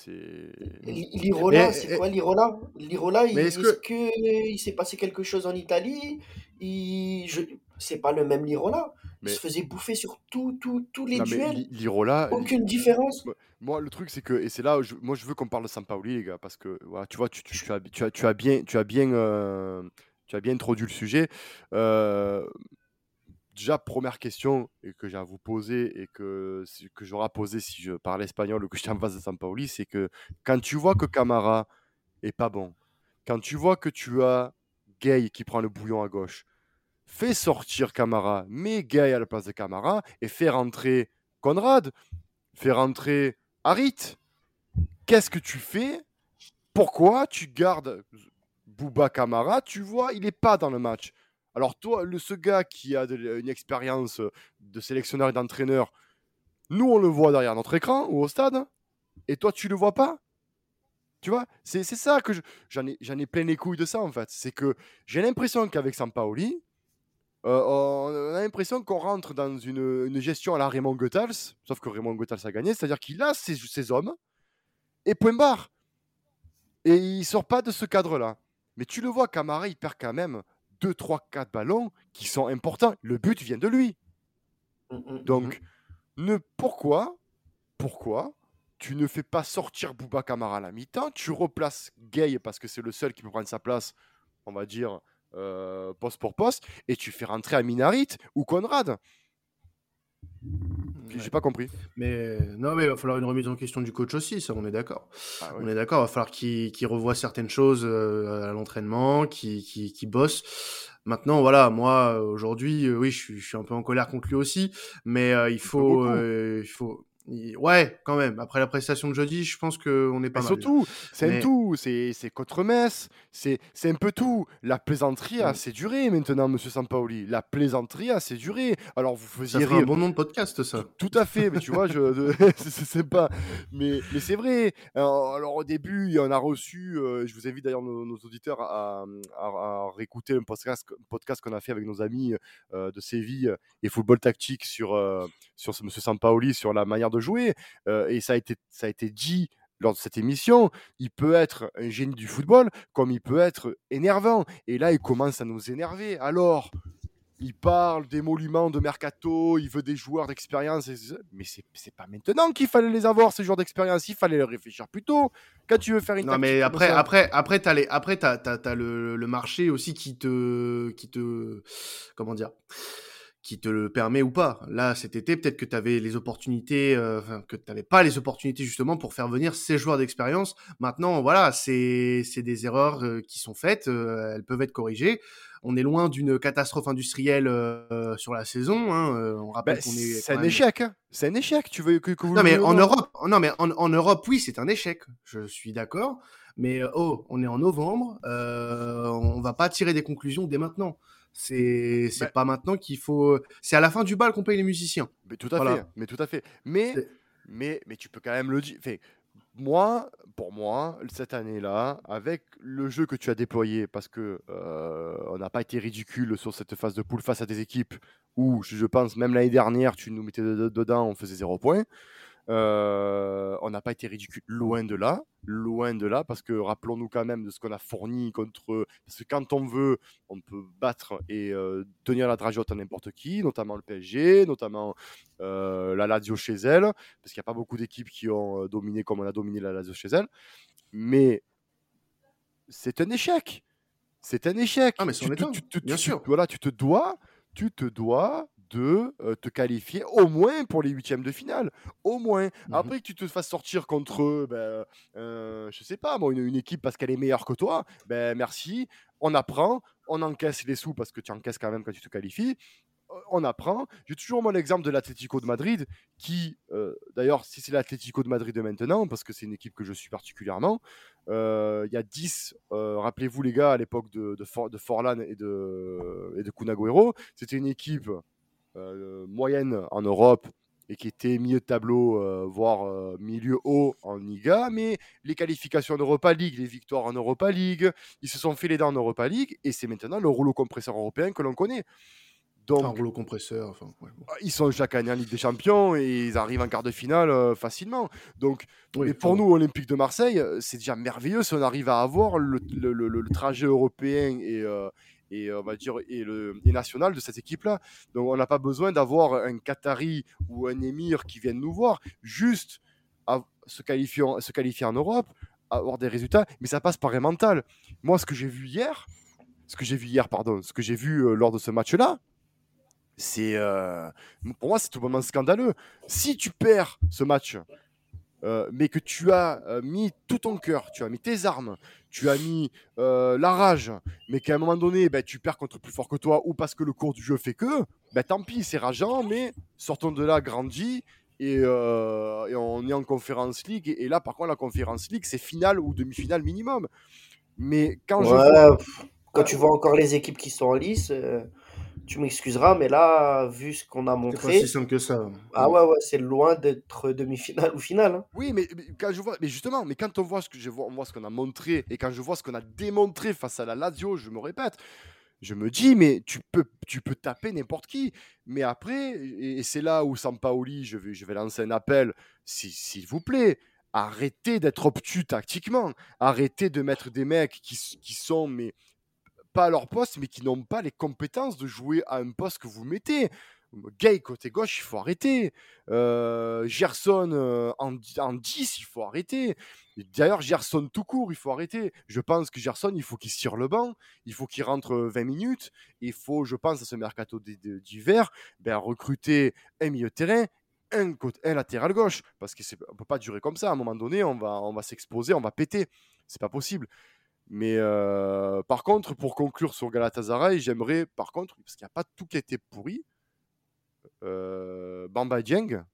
L'Irola, c'est quoi l'Irola? L'Irola, est-ce qu'il s'est passé quelque chose en Italie? Il... Je... C'est pas le même Lirola. Il se faisait bouffer sur tous les duels. L'Irola. Aucune différence. Moi, le truc, c'est que. Et c'est là je... moi, je veux qu'on parle de Sampaoli, les gars. Parce que, voilà, tu vois, tu, tu, as, tu, as, tu as bien. Tu as bien euh, tu as bien introduit le sujet. Euh, déjà, première question et que j'ai à vous poser et que, que j'aurais posé si je parlais espagnol ou que j'étais en face de Sampaoli, c'est que quand tu vois que Camara est pas bon, quand tu vois que tu as Gay qui prend le bouillon à gauche, fais sortir Camara, mets Gay à la place de Camara et fais rentrer Conrad, fais rentrer Harit. Qu'est-ce que tu fais? Pourquoi tu gardes Bouba Camara? Tu vois, il n'est pas dans le match. Alors toi, le, ce gars qui a une expérience de sélectionneur et d'entraîneur, nous on le voit derrière notre écran ou au stade, et toi tu le vois pas? Tu vois, c'est ça que j'en ai, ai plein les couilles de ça en fait. C'est que j'ai l'impression qu'avec Sampaoli, euh, on a l'impression qu'on rentre dans une, gestion à la Raymond Goethals, sauf que Raymond Goethals a gagné, c'est-à-dire qu'il a ses, ses, hommes, et point barre. Et il sort pas de ce cadre-là. Mais tu le vois, Camara, il perd quand même 2, 3, 4 ballons qui sont importants. Le but vient de lui. Mmh, mmh, Donc, mmh. ne, pourquoi, pourquoi tu ne fais pas sortir Bouba Kamara à la mi-temps Tu replaces Gay parce que c'est le seul qui peut prendre sa place, on va dire, euh, poste pour poste, et tu fais rentrer Aminarit ou Conrad. J'ai pas compris. Mais non, mais il va falloir une remise en question du coach aussi, ça, on est d'accord. Ah on est d'accord, il va falloir qu'il revoie certaines choses euh, à l'entraînement, qu'il bosse. Maintenant, voilà, moi, aujourd'hui, euh, oui, je suis, un peu en colère contre lui aussi, mais euh, il faut, il faut, Ouais, quand même. Après la prestation de jeudi, je pense qu'on est pas mal. Surtout, c'est un tout. C'est contre Metz. C'est un peu tout. La plaisanterie a assez duré maintenant, monsieur Sampaoli. La plaisanterie a assez duré. Alors, vous faisiez ça rire. un bon nom de podcast, ça. Tout, à fait. mais tu vois, je, c'est pas. Mais, mais c'est vrai. Alors, au début, on a reçu. Euh, je vous invite d'ailleurs nos, auditeurs à, à, réécouter un podcast, podcast qu'on a fait avec nos amis euh, de Séville et Football Tactique sur, euh, sur monsieur Sampaoli, sur la manière de jouer. et ça a, été, ça a été dit lors de cette émission, il peut être un génie du football comme il peut être énervant. Et là, il commence à nous énerver. Alors, il parle d'émoluments de mercato, il veut des joueurs d'expérience. Mais c'est pas maintenant qu'il fallait les avoir, ces joueurs d'expérience. Il fallait les réfléchir plus tôt. Quand tu veux faire une Non, mais après, après, après, t'as les, après, le, le, marché aussi qui te, qui te, comment dire, qui te le permet ou pas. Là, cet été, peut-être que tu avais les opportunités, euh, que tu n'avais pas les opportunités justement pour faire venir ces joueurs d'expérience. Maintenant, voilà, c'est des erreurs euh, qui sont faites, euh, elles peuvent être corrigées. On est loin d'une catastrophe industrielle sur la saison. Hein, on rappelle bah, qu'on est. C'est un échec. Hein. C'est un échec. Tu veux que, vous Non, mais en Europe, non, mais en, Europe, oui, c'est un échec. Je suis d'accord. Mais oh, on est en novembre. on va pas tirer des conclusions dès maintenant. C'est c'est pas maintenant qu'il faut. C'est à la fin du bal qu'on paye les musiciens. Mais tout à fait. Mais tout à fait. Mais mais mais tu peux quand même le dire. moi, pour moi, cette année-là, avec le jeu que tu as déployé, parce que euh, on n'a pas été ridicule sur cette phase de poule face à des équipes où, je pense, même l'année dernière, tu nous mettais dedans, on faisait zéro point. Euh, on n'a pas été ridicule, loin de là, loin de là, parce que rappelons-nous quand même de ce qu'on a fourni contre. Parce que quand on veut, on peut battre et euh, tenir la dragotte à n'importe qui, notamment le PSG, notamment euh, la Lazio chez elle, parce qu'il n'y a pas beaucoup d'équipes qui ont dominé comme on a dominé la Lazio chez elle. Mais c'est un échec. c'est un échec. Ah, mais bien sûr. Voilà, tu te dois, tu te dois de euh, te qualifier au moins pour les huitièmes de finale. Au moins. Mmh Après que tu te fasses sortir contre, ben, euh, je sais pas, moi, une, équipe parce qu'elle est meilleure que toi, ben merci, on apprend, on encaisse les sous parce que tu encaisses quand même quand tu te qualifies on apprend. J'ai toujours mon exemple de l'Atlético de Madrid, qui, euh, d'ailleurs, si c'est l'Atlético de Madrid de maintenant, parce que c'est une équipe que je suis particulièrement, euh, il y a 10, euh, rappelez-vous les gars, à l'époque de, de, Forlan et de, et de Kunagüero, c'était une équipe moyenne en Europe et qui était milieu de tableau, voire milieu haut en Liga, mais les qualifications en Europa League, les victoires en Europa League, ils se sont fait les dents en Europa League, et c'est maintenant le rouleau compresseur européen que l'on connaît. Donc, un rouleau compresseur. Enfin, ah, Ils sont chaque année en Ligue des Champions et ils arrivent en quart de finale euh, facilement. Donc, pour nous, Olympique de Marseille, euh, c'est déjà merveilleux si on arrive à avoir le, trajet européen et, euh, et on va dire et, national de cette équipe-là. Donc, on n'a pas besoin d'avoir un Qatari ou un Émir qui viennent nous voir. Juste à se qualifier, se qualifier en Europe, avoir des résultats, mais ça passe par un mental. Moi, ce que j'ai vu hier, ce que j'ai vu hier, pardon, ce que j'ai vu lors de ce match-là, c'est euh, pour moi c'est tout moment scandaleux. Si tu perds ce match, euh, mais que tu as euh, mis tout ton cœur, tu as mis tes armes, tu as mis la rage, mais qu'à un moment donné, ben, tu perds contre plus fort que toi ou parce que le cours du jeu fait que, ben, tant pis, c'est rageant, mais sortons de là grandi et, on est en conférence league. Et, là, par contre, la conférence league, c'est finale ou demi-finale minimum. Mais quand je quand tu vois encore les équipes qui sont en lice tu m'excuseras, mais là, vu ce qu'on a montré. C'est pas si simple que ça. Ah ouais, ouais, c'est loin d'être demi-finale ou finale. Hein. Oui, mais, quand je vois, mais justement, mais quand on voit ce que je vois, on voit ce qu'on a montré et quand je vois ce qu'on a démontré face à la Lazio, je me répète, je me dis, mais tu peux, tu peux taper n'importe qui. Mais après, et, c'est là où Sampaoli, je vais, je vais lancer un appel, s'il vous plaît, arrêtez d'être obtus tactiquement, arrêtez de mettre des mecs qui, qui sont mais pas à leur poste, mais qui n'ont pas les compétences de jouer à un poste que vous mettez. Gay côté gauche, il faut arrêter. Euh, Gerson euh, en, en, 10, il faut arrêter. D'ailleurs, Gerson tout court, il faut arrêter. Je pense que Gerson, il faut qu'il tire le banc, il faut qu'il rentre 20 minutes. Il faut, je pense, à ce mercato d'hiver, ben, recruter un milieu de terrain, un, un latéral gauche. Parce qu'on ne peut pas durer comme ça. À un moment donné, on va, on va s'exposer, on va péter. C'est pas possible. Mais euh, par contre, pour conclure sur Galatasaray, j'aimerais, par contre, parce qu'il n'y a pas tout qui a été pourri, euh, Bamba Dieng.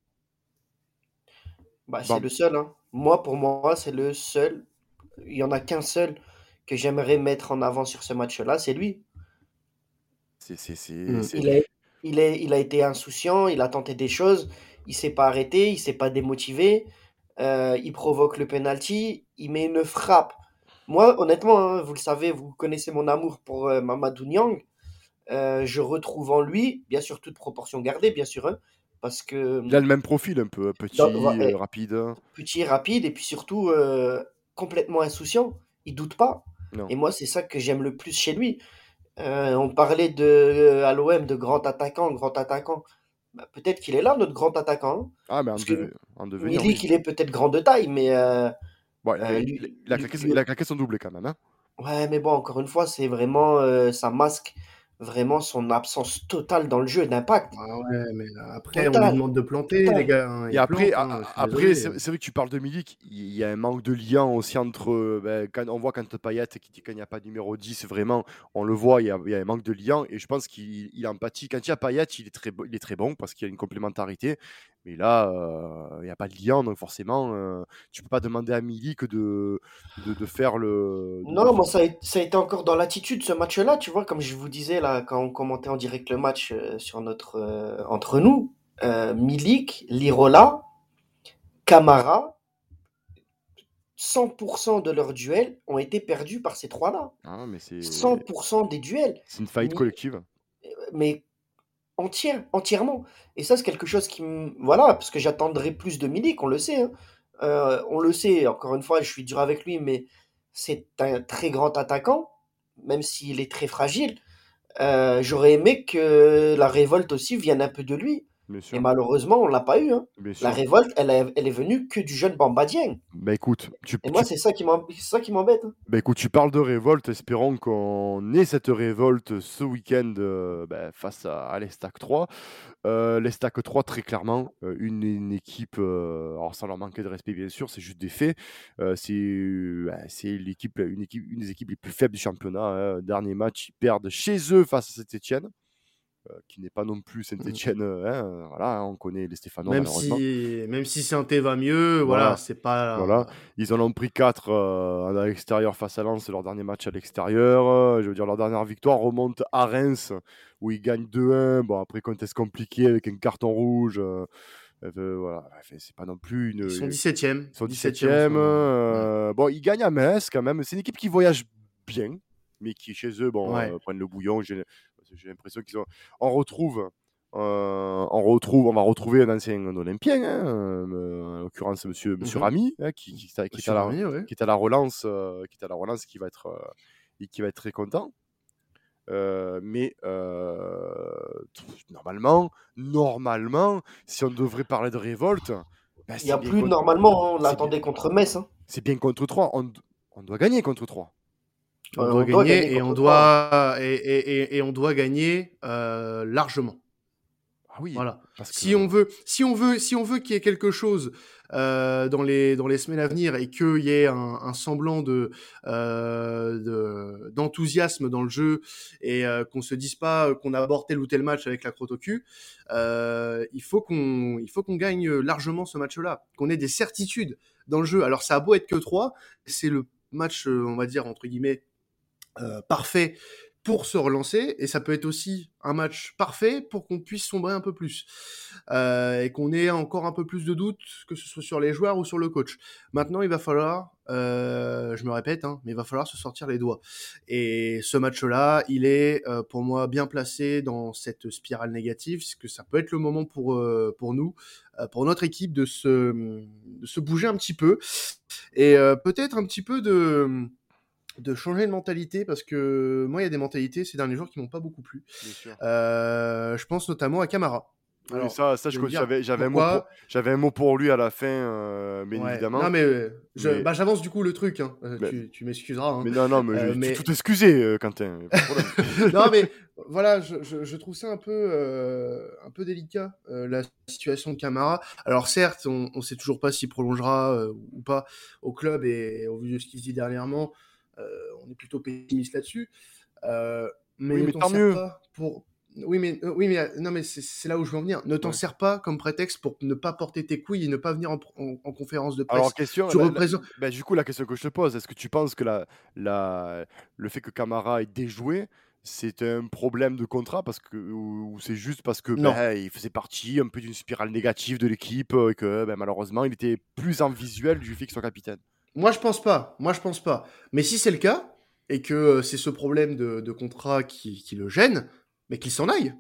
Bah, c'est le seul. Hein. Moi, pour moi, c'est le seul. Il n'y en a qu'un seul que j'aimerais mettre en avant sur ce match-là, c'est lui. C'est, mmh. il, a, il, il, a été insouciant, il a tenté des choses, il s'est pas arrêté, il s'est pas démotivé, euh, il provoque le penalty, il met une frappe moi, honnêtement, hein, vous le savez, vous connaissez mon amour pour euh, Mamadou Niang. Euh, je retrouve en lui, bien sûr, toute proportion gardée, bien sûr, hein, parce que... Il a le même profil un peu, petit, euh, rapide. Petit, rapide, et puis surtout complètement insouciant. Il doute pas. Et moi, c'est ça que j'aime le plus chez lui. on parlait de, à l'OM de grand attaquant, grand attaquant. Bah, peut-être qu'il est là, notre grand attaquant. Hein. Ah, mais en, devenir. Il dit qu'il est peut-être grand de taille, mais Bon, euh, il, a claqué, son doublé quand même. Hein. Ouais, mais bon, encore une fois, c'est vraiment. Euh, ça masque vraiment son absence totale dans le jeu d'impact. Ah ouais, mais après, on lui demande de planter, les gars. Hein, et après, hein, après c'est vrai que tu parles de Milik, il y a un manque de lien aussi entre. Ben, quand on voit quand Payet qui dit qu'il n'y a pas de numéro 10, vraiment, on le voit, il y a, il y a un manque de lien. Et je pense qu'il empathie. Quand il y a Payet, il est très, il est très bon parce qu'il y a une complémentarité. Mais là, euh, il n'y a pas de lien, donc forcément, euh, tu peux pas demander à Milik de, de, de faire le. non, moi, ça a, ça a, été encore dans l'attitude ce match-là, tu vois, comme je vous disais là, quand on commentait en direct le match euh, sur notre, entre nous, Milik, Lirola, Camara, 100% de leurs duels ont été perdus par ces trois-là. Ah, mais 100% des duels. C'est une faillite collective. Mais entière, entièrement. Et ça, c'est quelque chose qui me. Voilà, parce que j'attendrai plus de Milik, on le sait. Hein. Euh, on le sait, encore une fois, je suis dur avec lui, mais c'est un très grand attaquant, même s'il est très fragile. Euh, j'aurais aimé que la révolte aussi vienne un peu de lui. Et malheureusement, on l'a pas eu. Hein. La révolte, elle est, elle est venue que du jeune Bamba Dieng. Bah écoute, tu, Et moi, c'est ça qui m'embête. Hein. Bah écoute, tu parles de révolte, espérons qu'on ait cette révolte ce week-end euh, bah, face à, l'Estac 3. Euh, L'Estac 3, très clairement, euh, une, équipe, euh, alors sans leur manquer de respect bien sûr, c'est juste des faits. c'est l'équipe, une, équipe, une des équipes les plus faibles du championnat. Hein. Dernier match, ils perdent chez eux face à Saint-Etienne. Euh, qui n'est pas non plus mmh. Saint-Etienne. Euh, hein, euh, voilà, hein, on connaît les Stéphanois. Même si, même si Saint-Etienne va mieux, voilà, c'est pas. Voilà, ils en ont pris 4 à l'extérieur face à Lens, leur dernier match à l'extérieur. je veux dire, leur dernière victoire remonte à Reims, où ils gagnent 2-1. Bon, après, contexte compliqué avec un carton rouge. voilà, c'est pas non plus une. Ils sont 17e. Ils sont 17e. Bon, ils gagnent à Metz quand même. C'est une équipe qui voyage bien, mais qui chez eux bon, prennent le bouillon j'ai l'impression qu'ils ont. On retrouve. Euh, on retrouve, on va retrouver un ancien Olympien, hein, euh, en l'occurrence Monsieur Monsieur mmh Rami, hein, qui, qui, qui, est à la, qui, est à la, relance, euh, qui est à la relance, qui va être, et qui va être très content. mais normalement, normalement, si on devrait parler de révolte, ben, il n'y a plus normalement, on l'attendait contre Metz. Hein. C'est bien contre 3, on, on doit gagner contre 3. On, doit, gagner, et, on doit, et, et, et, on doit gagner euh, largement. Ah oui. Voilà. Si on veut, si on veut, si on veut qu'il y ait quelque chose euh, dans les dans les semaines à venir et qu'il y ait un, un semblant de euh, d'enthousiasme dans le jeu et euh, qu'on se dise pas qu'on a abordé tel ou tel match avec la crotte au cul, euh, il faut qu'on il faut qu'on gagne largement ce match-là, qu'on ait des certitudes dans le jeu. Alors ça a beau être que 3, c'est le match, on va dire entre guillemets euh, parfait pour se relancer et ça peut être aussi un match parfait pour qu'on puisse sombrer un peu plus euh, et qu'on ait encore un peu plus de doutes que ce soit sur les joueurs ou sur le coach. Maintenant, il va falloir, euh, je me répète, hein, mais il va falloir se sortir les doigts. Et ce match-là, il est euh, pour moi bien placé dans cette spirale négative, parce que ça peut être le moment pour euh, pour nous, euh, pour notre équipe de se de se bouger un petit peu et peut-être un petit peu de de changer de mentalité parce que moi il y a des mentalités ces derniers jours qui m'ont pas beaucoup plu. Euh, je pense notamment à Camara. Alors, ça, ça j'avais, j'avais, un mot pour, j'avais un mot pour lui à la fin, euh, bien évidemment. Non, mais, je, Bah, j'avance du coup le truc. Hein. Euh, tu, tu, m'excuseras. Hein. Mais non, non, mais, je, mais... tout excusé, Quentin. non, mais voilà, je, je, trouve ça un peu, un peu délicat, la situation de Camara. Alors, certes, on ne sait toujours pas s'il prolongera ou pas au club et au vu de ce qu'il dit dernièrement. Euh, on est plutôt pessimiste là-dessus. Euh, mais, oui, mais tant mieux. pour, oui, mais, euh, oui, mais non, mais c'est là où je veux en venir. Ne t'en sers pas comme prétexte pour ne pas porter tes couilles et ne pas venir en, conférence de presse. Alors, question, tu représentes... Bah, du coup, la question que je te pose, est-ce que tu penses que la, la, le fait que Camara ait déjoué, c'est un problème de contrat parce que ou, c'est juste parce que ben, il faisait partie un peu d'une spirale négative de l'équipe et que ben, malheureusement il était plus en visuel du fait qu'il soit capitaine? Moi, je pense pas. Moi, je pense pas. Mais si c'est le cas, et que euh, c'est ce problème de, contrat qui, le gêne, mais qu'il s'en aille.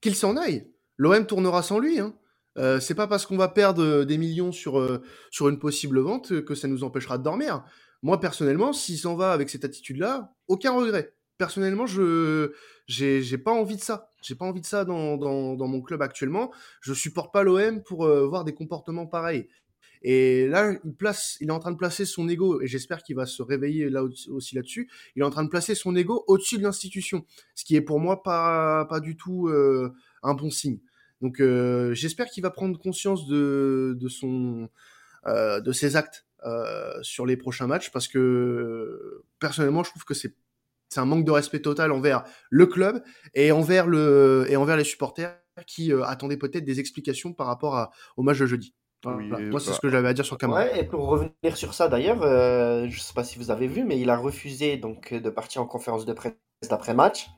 Qu'il s'en aille. L'OM tournera sans lui. Hein. Euh, c'est pas parce qu'on va perdre euh, des millions sur, une possible vente que ça nous empêchera de dormir. Moi, personnellement, s'il s'en va avec cette attitude-là, aucun regret. Personnellement, je j'ai pas envie de ça. J'ai pas envie de ça dans, mon club actuellement. Je supporte pas l'OM pour voir des comportements pareils. Et là, il place, il est en train de placer son ego, et j'espère qu'il va se réveiller là aussi là-dessus. Il est en train de placer son ego au-dessus de l'institution, ce qui est pour moi pas pas du tout euh, un bon signe. Donc euh, j'espère qu'il va prendre conscience de de son euh, de ses actes euh, sur les prochains matchs, parce que personnellement, je trouve que c'est c'est un manque de respect total envers le club et envers le et envers les supporters qui euh, attendaient peut-être des explications par rapport à, au match de jeudi. Moi, c'est bah ce que j'avais à dire sur Camara. Ouais, et pour revenir sur ça, d'ailleurs, euh, je ne sais pas si vous avez vu, mais il a refusé donc de partir en conférence de presse d'après-match.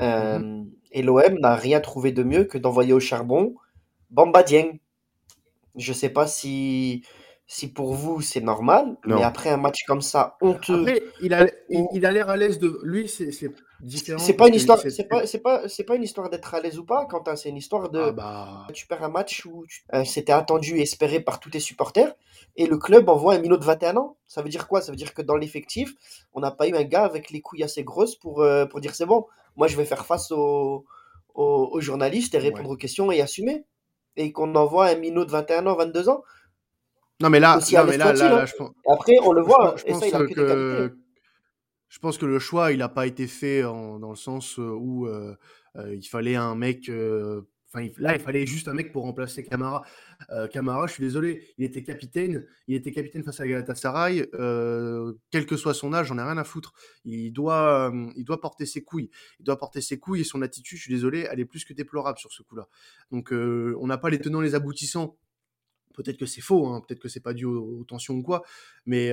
Euh, mhm. Et l'OM n'a rien trouvé de mieux que d'envoyer au charbon Bamba Dieng. Je ne sais pas si, si pour vous c'est normal, mais après un match comme ça, honteux. Après, il a il, a l'air à l'aise de. Lui, c'est c'est pas une histoire, c'est pas, c'est pas, c'est pas une histoire d'être à l'aise ou pas, Quentin. C'est une histoire de, ah bah... tu perds un match où euh, c'était attendu et espéré par tous tes supporters, et le club envoie un minot de 21 ans. Ça veut dire quoi? Ça veut dire que dans l'effectif, on n'a pas eu un gars avec les couilles assez grosses pour, euh, pour dire c'est bon. Moi, je vais faire face au, aux, journalistes et répondre aux questions et assumer. Et qu'on envoie un minot de 21 ans, 22 ans. Non, mais là, mais là, là, je pense... Après, on le voit. Je, pense, que... je pense que le choix, il n'a pas été fait dans le sens où euh, euh, il fallait un mec là, il fallait juste un mec pour remplacer Camara. Euh, Camara, je suis désolé, il était capitaine. Il était capitaine face à Galatasaray. Euh, quel que soit son âge, j'en ai rien à foutre. Il doit, euh, il doit porter ses couilles. Il doit porter ses couilles et son attitude, je suis désolé, elle est plus que déplorable sur ce coup-là. Donc, on n'a pas les tenants, les aboutissants. Peut-être que c'est faux, hein, peut-être que c'est pas dû aux, tensions ou quoi, mais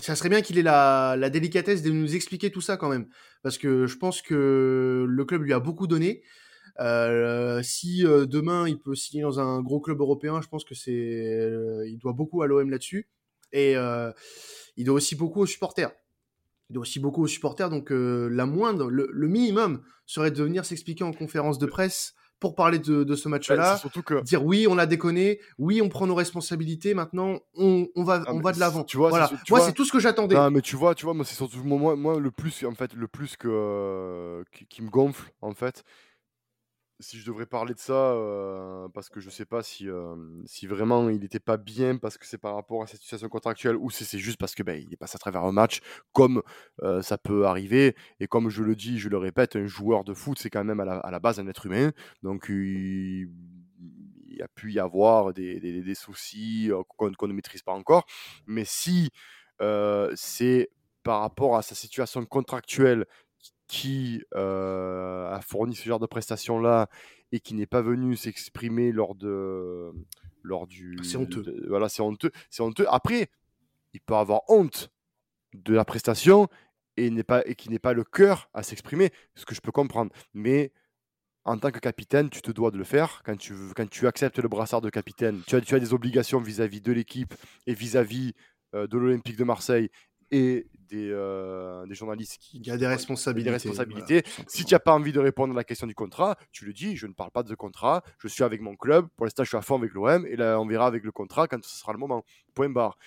ça serait bien qu'il ait la, la, délicatesse de nous expliquer tout ça quand même, parce que je pense que le club lui a beaucoup donné. Euh, si euh, demain il peut signer dans un gros club européen, je pense que c'est, euh, il doit beaucoup à l'OM là-dessus et il doit aussi beaucoup aux supporters. Il doit aussi beaucoup aux supporters, donc la moindre, le, minimum serait de venir s'expliquer en conférence de presse pour parler de, ce match-là, surtout que... dire oui, on a déconné, oui, on prend nos responsabilités, maintenant on, on va, ah, on va de l'avant. Tu vois, voilà. moi, c'est tout ce que j'attendais. mais tu vois, tu vois, moi, c'est surtout moi, moi, le plus, en fait, le plus que qui, me gonfle, en fait, si je devrais parler de ça, parce que je sais pas si, vraiment il n'était pas bien, parce que c'est par rapport à cette situation contractuelle, ou si c'est juste parce que ben, il est passé à travers un match, comme ça peut arriver. Et comme je le dis, je le répète, un joueur de foot, c'est quand même à la, base un être humain. Donc il, a pu y avoir des, soucis qu'on ne maîtrise pas encore. Mais si c'est par rapport à sa situation contractuelle qui a fourni ce genre de prestations-là et qui n'est pas venu s'exprimer lors de lors du c'est honteux. voilà c'est honteux c'est honteux. Après il peut avoir honte de la prestation et n'est pas et qui n'est pas le cœur à s'exprimer ce que je peux comprendre. Mais en tant que capitaine, tu te dois de le faire. Quand tu, quand tu acceptes le brassard de capitaine, tu as, tu as des obligations vis-à-vis de l'équipe et vis-à-vis de l'Olympique de Marseille et des, euh, des journalistes qui, Il y a des responsabilités. Des responsabilités. si tu n'as pas envie de répondre à la question du contrat, tu le dis, je ne parle pas de contrat, je suis avec mon club, pour l'instant je suis à fond avec l'OM, et là on verra avec le contrat quand ce sera le moment. Point barre.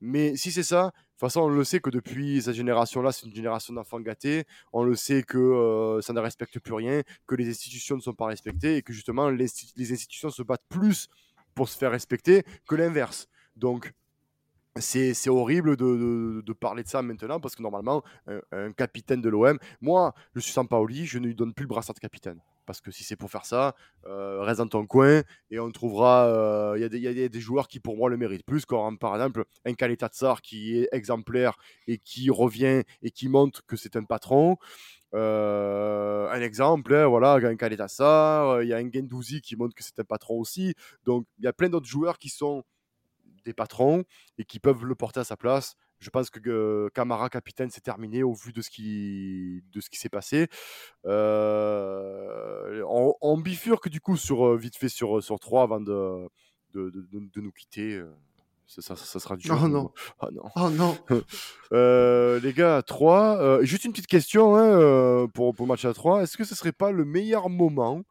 Mais si c'est ça, de toute façon, on le sait que depuis cette génération-là, c'est une génération d'enfants gâtés. On le sait que euh, ça ne respecte plus rien, que les institutions ne sont pas respectées et que justement, les, les institutions se battent plus pour se faire respecter que l'inverse. Donc, c'est horrible de, parler de ça maintenant parce que normalement, un, capitaine de l'OM, moi, je suis sans Paoli, je ne lui donne plus le brassard de capitaine. Parce que si c'est pour faire ça, euh, reste dans ton coin et on trouvera. Euh, il y, a des joueurs qui, pour moi, le méritent plus. Comme par exemple un Kaletatsar qui est exemplaire et qui revient et qui montre que c'est un patron. Euh, un exemple, hein, voilà, un Kaletatsar, il y a un Gendouzi qui montre que c'est un patron aussi. Donc, il y a plein d'autres joueurs qui sont des patrons et qui peuvent le porter à sa place. Je pense que Camara capitaine c'est terminé au vu de ce qui de ce qui s'est passé. Euh, on, bifurque du coup sur euh, vite fait sur sur 3 avant de de, de, nous quitter. Ça, ça, sera dur. Oh non. Oh non. Oh non. euh, les gars, 3. juste une petite question hein, pour, pour le match à 3. Est-ce que ce serait pas le meilleur moment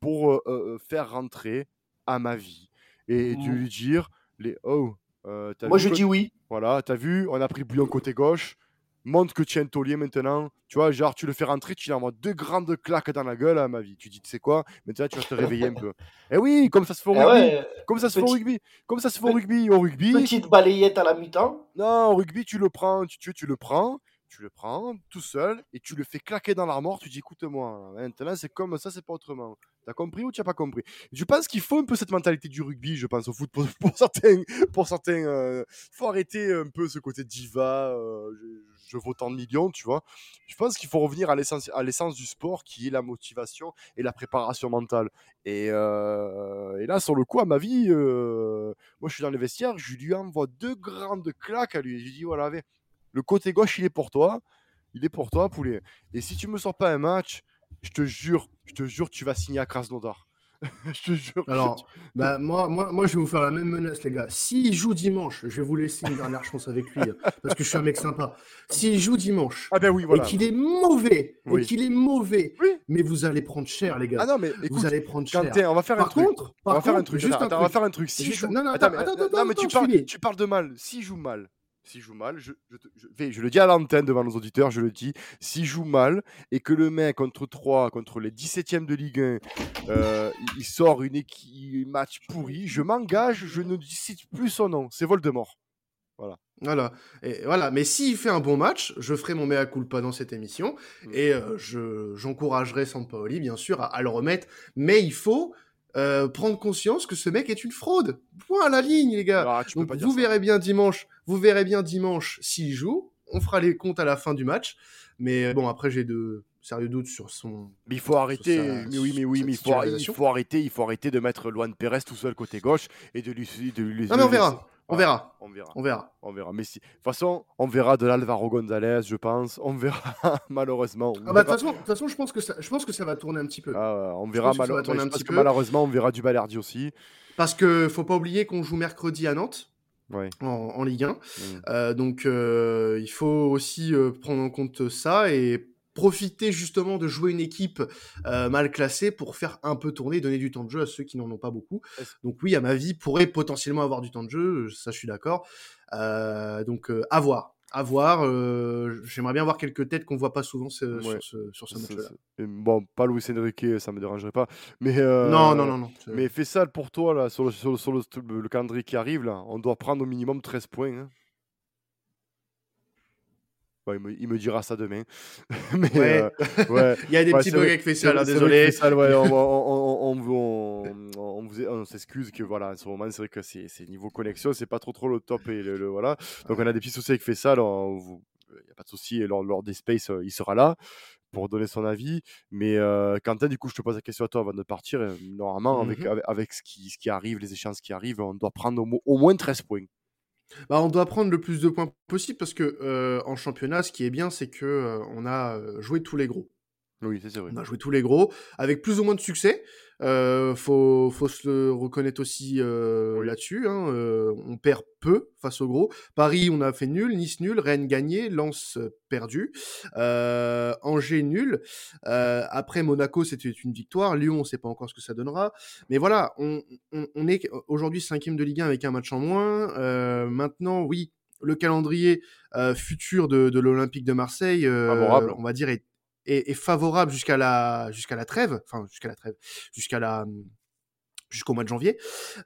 pour faire rentrer à ma vie et de lui dire les oh. Euh, Moi, je dis oui. Voilà, t'as vu, on a pris bouillon côté gauche. Montre que tu es un taulier maintenant. Tu vois, genre, tu le fais rentrer, tu lui envoies deux grandes claques dans la gueule à ma vie. Tu dis, tu sais quoi Maintenant, tu vas te réveiller un peu. Eh oui, comme ça se fait au eh rugby. comme ça se fait au rugby. Comme ça se fait au rugby. Au rugby. Petite balayette à la mi-temps. Non, au rugby, tu le prends. Tu, tu, tu le prends tu le prends tout seul et tu le fais claquer dans l'armoire. Tu dis écoute-moi, maintenant c'est comme ça, c'est pas autrement. T'as compris ou tu n'as pas compris? Je pense qu'il faut un peu cette mentalité du rugby, je pense, au foot. Pour, certains, pour certains euh, faut arrêter un peu ce côté diva. Euh, je, vaux tant de millions, tu vois. Je pense qu'il faut revenir à l'essence, du sport, qui est la motivation et la préparation mentale. Et, euh, là, sur le coup, à ma vie, moi, je suis dans les vestiaires, je lui envoie deux grandes claques à lui. Je lui dis voilà, le côté gauche, il est pour toi. Il est pour toi, poulet. Et si tu me sors pas un match, je te jure, je te jure, tu vas signer à Krasnodar. je te jure. Alors, bah, moi, moi, moi, je vais vous faire la même menace, les gars. S'il joue dimanche, je vais vous laisser une dernière chance avec lui, parce que je suis un mec sympa. S'il joue dimanche, ah ben oui, voilà. et qu'il est mauvais, et qu'il est mauvais, mais vous allez prendre cher, les gars. Ah non, mais vous allez prendre cher. on va faire un truc. on va faire un truc. Juste on va faire un truc. Si non, non, attends, attends, attends, mais tu parles, tu parles de mal. S'il joue mal, s'il joue mal, je, je, je, le dis à l'antenne devant nos auditeurs, je le dis, s'il joue mal et que le mec contre 3, contre les 17e de Ligue 1, euh, il sort une équipe, match pourri, je m'engage, je ne cite plus son nom, c'est Voldemort. Voilà. Voilà. Et voilà. Mais s'il fait un bon match, je ferai mon mea culpa dans cette émission mmh. et euh, je, j'encouragerai Sampaoli, bien sûr, à, le remettre. Mais il faut euh, prendre conscience que ce mec est une fraude. Point à la ligne, les gars. Ah, vous verrez bien dimanche. Vous verrez bien dimanche s'il joue. On fera les comptes à la fin du match. Mais bon, après, j'ai de sérieux doutes sur son. Mais il faut arrêter. mais oui, mais oui, mais il faut, il faut, arrêter. Il faut arrêter de mettre Luan Perez tout seul côté gauche et de lui. De lui non, mais on verra. On verra. On verra. On verra. On verra. Mais si... de toute façon, on verra de l'Alvaro Gonzalez, je pense. On verra, malheureusement. Ah bah, de toute façon, je, pense que ça, je pense que ça va tourner un petit peu. Ah, on verra malheureusement. malheureusement, on verra du Balerdi aussi. Parce que faut pas oublier qu'on joue mercredi à Nantes. En, Ligue 1. Mmh. Euh, donc, euh, il faut aussi euh, prendre en compte ça. Et profiter justement de jouer une équipe euh, mal classée pour faire un peu tourner, donner du temps de jeu à ceux qui n'en ont pas beaucoup. Donc oui, à ma vie, pourrait potentiellement avoir du temps de jeu, ça je suis d'accord. Euh, donc euh, à voir. À voir, j'aimerais bien voir quelques têtes qu'on voit pas souvent sur ce, sur ce match-là. Bon, pas Luis Enrique, ça me dérangerait pas. Mais, non, non, non, non. Mais fais ça pour toi, là, sur, le, sur, le, calendrier qui arrive, là, on doit prendre au minimum 13 points. Hein il, me, dira ça demain. Mais, euh, ouais. il y a des petits bugs avec Fessal, désolé. on, s'excuse que voilà, en ce moment, c'est vrai que c'est niveau connexion, c'est pas trop trop le top. Et le, voilà. Donc on a des petits soucis avec Fessal. Il n'y a pas de souci. Lors, lors des spaces, euh, il sera là pour donner son avis. Mais euh, Quentin, du coup, je te pose la question à toi avant de partir. Normalement, avec, mmh avec, ce, qui, ce qui arrive, les échéances qui arrivent, on doit prendre au moins 13 points. Bah, on doit prendre le plus de points possible parce que euh, en championnat, ce qui est bien, c'est que euh, on a euh, joué tous les gros. Oui, c'est vrai. On a joué tous les gros avec plus ou moins de succès. Euh, faut, faut se le reconnaître aussi euh, là-dessus. Hein. Euh, on perd peu face au gros. Paris, on a fait nul. Nice nul. Rennes gagné. Lens perdu. Angers nul. après Monaco, c'était une victoire. Lyon, on sait pas encore ce que ça donnera. Mais voilà, on, on, est aujourd'hui cinquième de Ligue 1 avec un match en moins. maintenant, oui, le calendrier futur de, de l'Olympique de Marseille, on va dire, est, est, favorable jusqu'à la jusqu'à la trêve, enfin jusqu'à la trêve, jusqu'à la jusqu'au mois de janvier.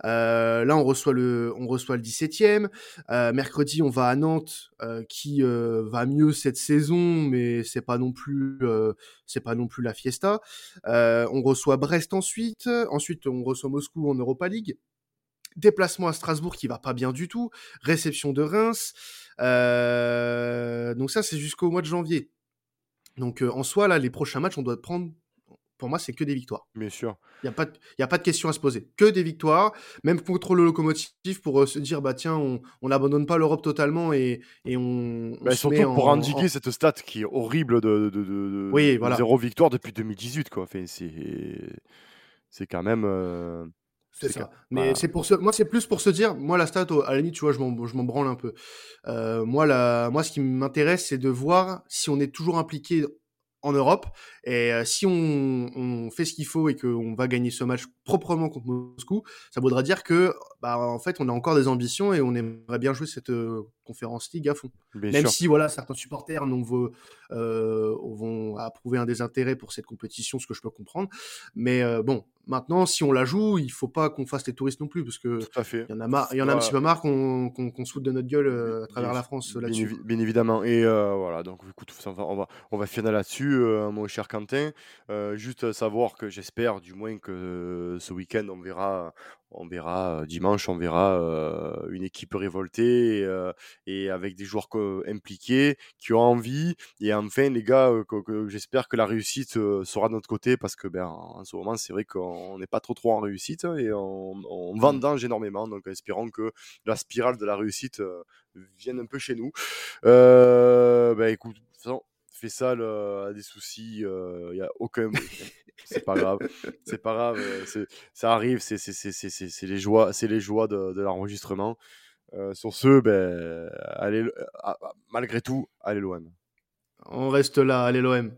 Euh, là, on reçoit le, on reçoit le 17e. Euh, mercredi, on va à Nantes, euh, qui va mieux cette saison, mais c'est pas non plus, c'est pas non plus la fiesta. On reçoit Brest ensuite. Ensuite, on reçoit Moscou en Europa League. Déplacement à Strasbourg qui va pas bien du tout. Réception de Reims. donc ça, c'est jusqu'au mois de janvier. Donc en soi, là, les prochains matchs, on doit prendre. Pour moi, c'est que des victoires. Bien sûr. Il n'y a, pas de, a pas de question à se poser. Que des victoires, même contre le locomotive, pour se dire, bah tiens, on n'abandonne pas l'Europe totalement et, et on. Bah, surtout pour indiquer cette stat qui est horrible de, de, de, oui, voilà. zéro victoire depuis 2018. Quoi. Enfin, c'est quand même. C'est ça. Mais c'est pour ce... moi, c'est plus pour se dire, moi, la stat, à la limite, tu vois, je m'en branle un peu. Euh, moi, la... moi, ce qui m'intéresse, c'est de voir si on est toujours impliqué en Europe. Et euh, si on, on, fait ce qu'il faut et qu'on va gagner ce match proprement contre Moscou, ça voudra dire que, bah, en fait, on a encore des ambitions et on aimerait bien jouer cette euh, conférence League à fond. Même si, voilà, certains supporters vont, euh, vont approuver un désintérêt pour cette compétition, ce que je peux comprendre. Mais euh, bon, maintenant, si on la joue, il faut pas qu'on fasse les touristes non plus, parce que il y en a marre, il y en a un petit peu marre qu'on se foute de notre gueule à travers la France là-dessus. Bien, évidemment. Et voilà, donc écoute, on va, on va, on va finir là-dessus, mon cher Quentin. juste savoir que j'espère, du moins, que ce week-end, on verra, on verra dimanche, on verra une équipe révoltée et, avec des joueurs impliqués qui ont envie. Et enfin, les gars, j'espère que la réussite sera de notre côté parce que ben, en ce moment, c'est vrai qu'on n'est pas trop trop en réussite et on, on mmh. vendange énormément. Donc, espérons que la spirale de la réussite vienne un peu chez nous. ben, écoute, de toute façon, ça a des soucis, il n'y a aucun. c'est pas grave, c'est pas grave, ça arrive, c'est les joies, c'est les joies de, de l'enregistrement. Euh, sur ce, ben, allez, malgré tout, allez l'OM. On reste là, allez l'OM.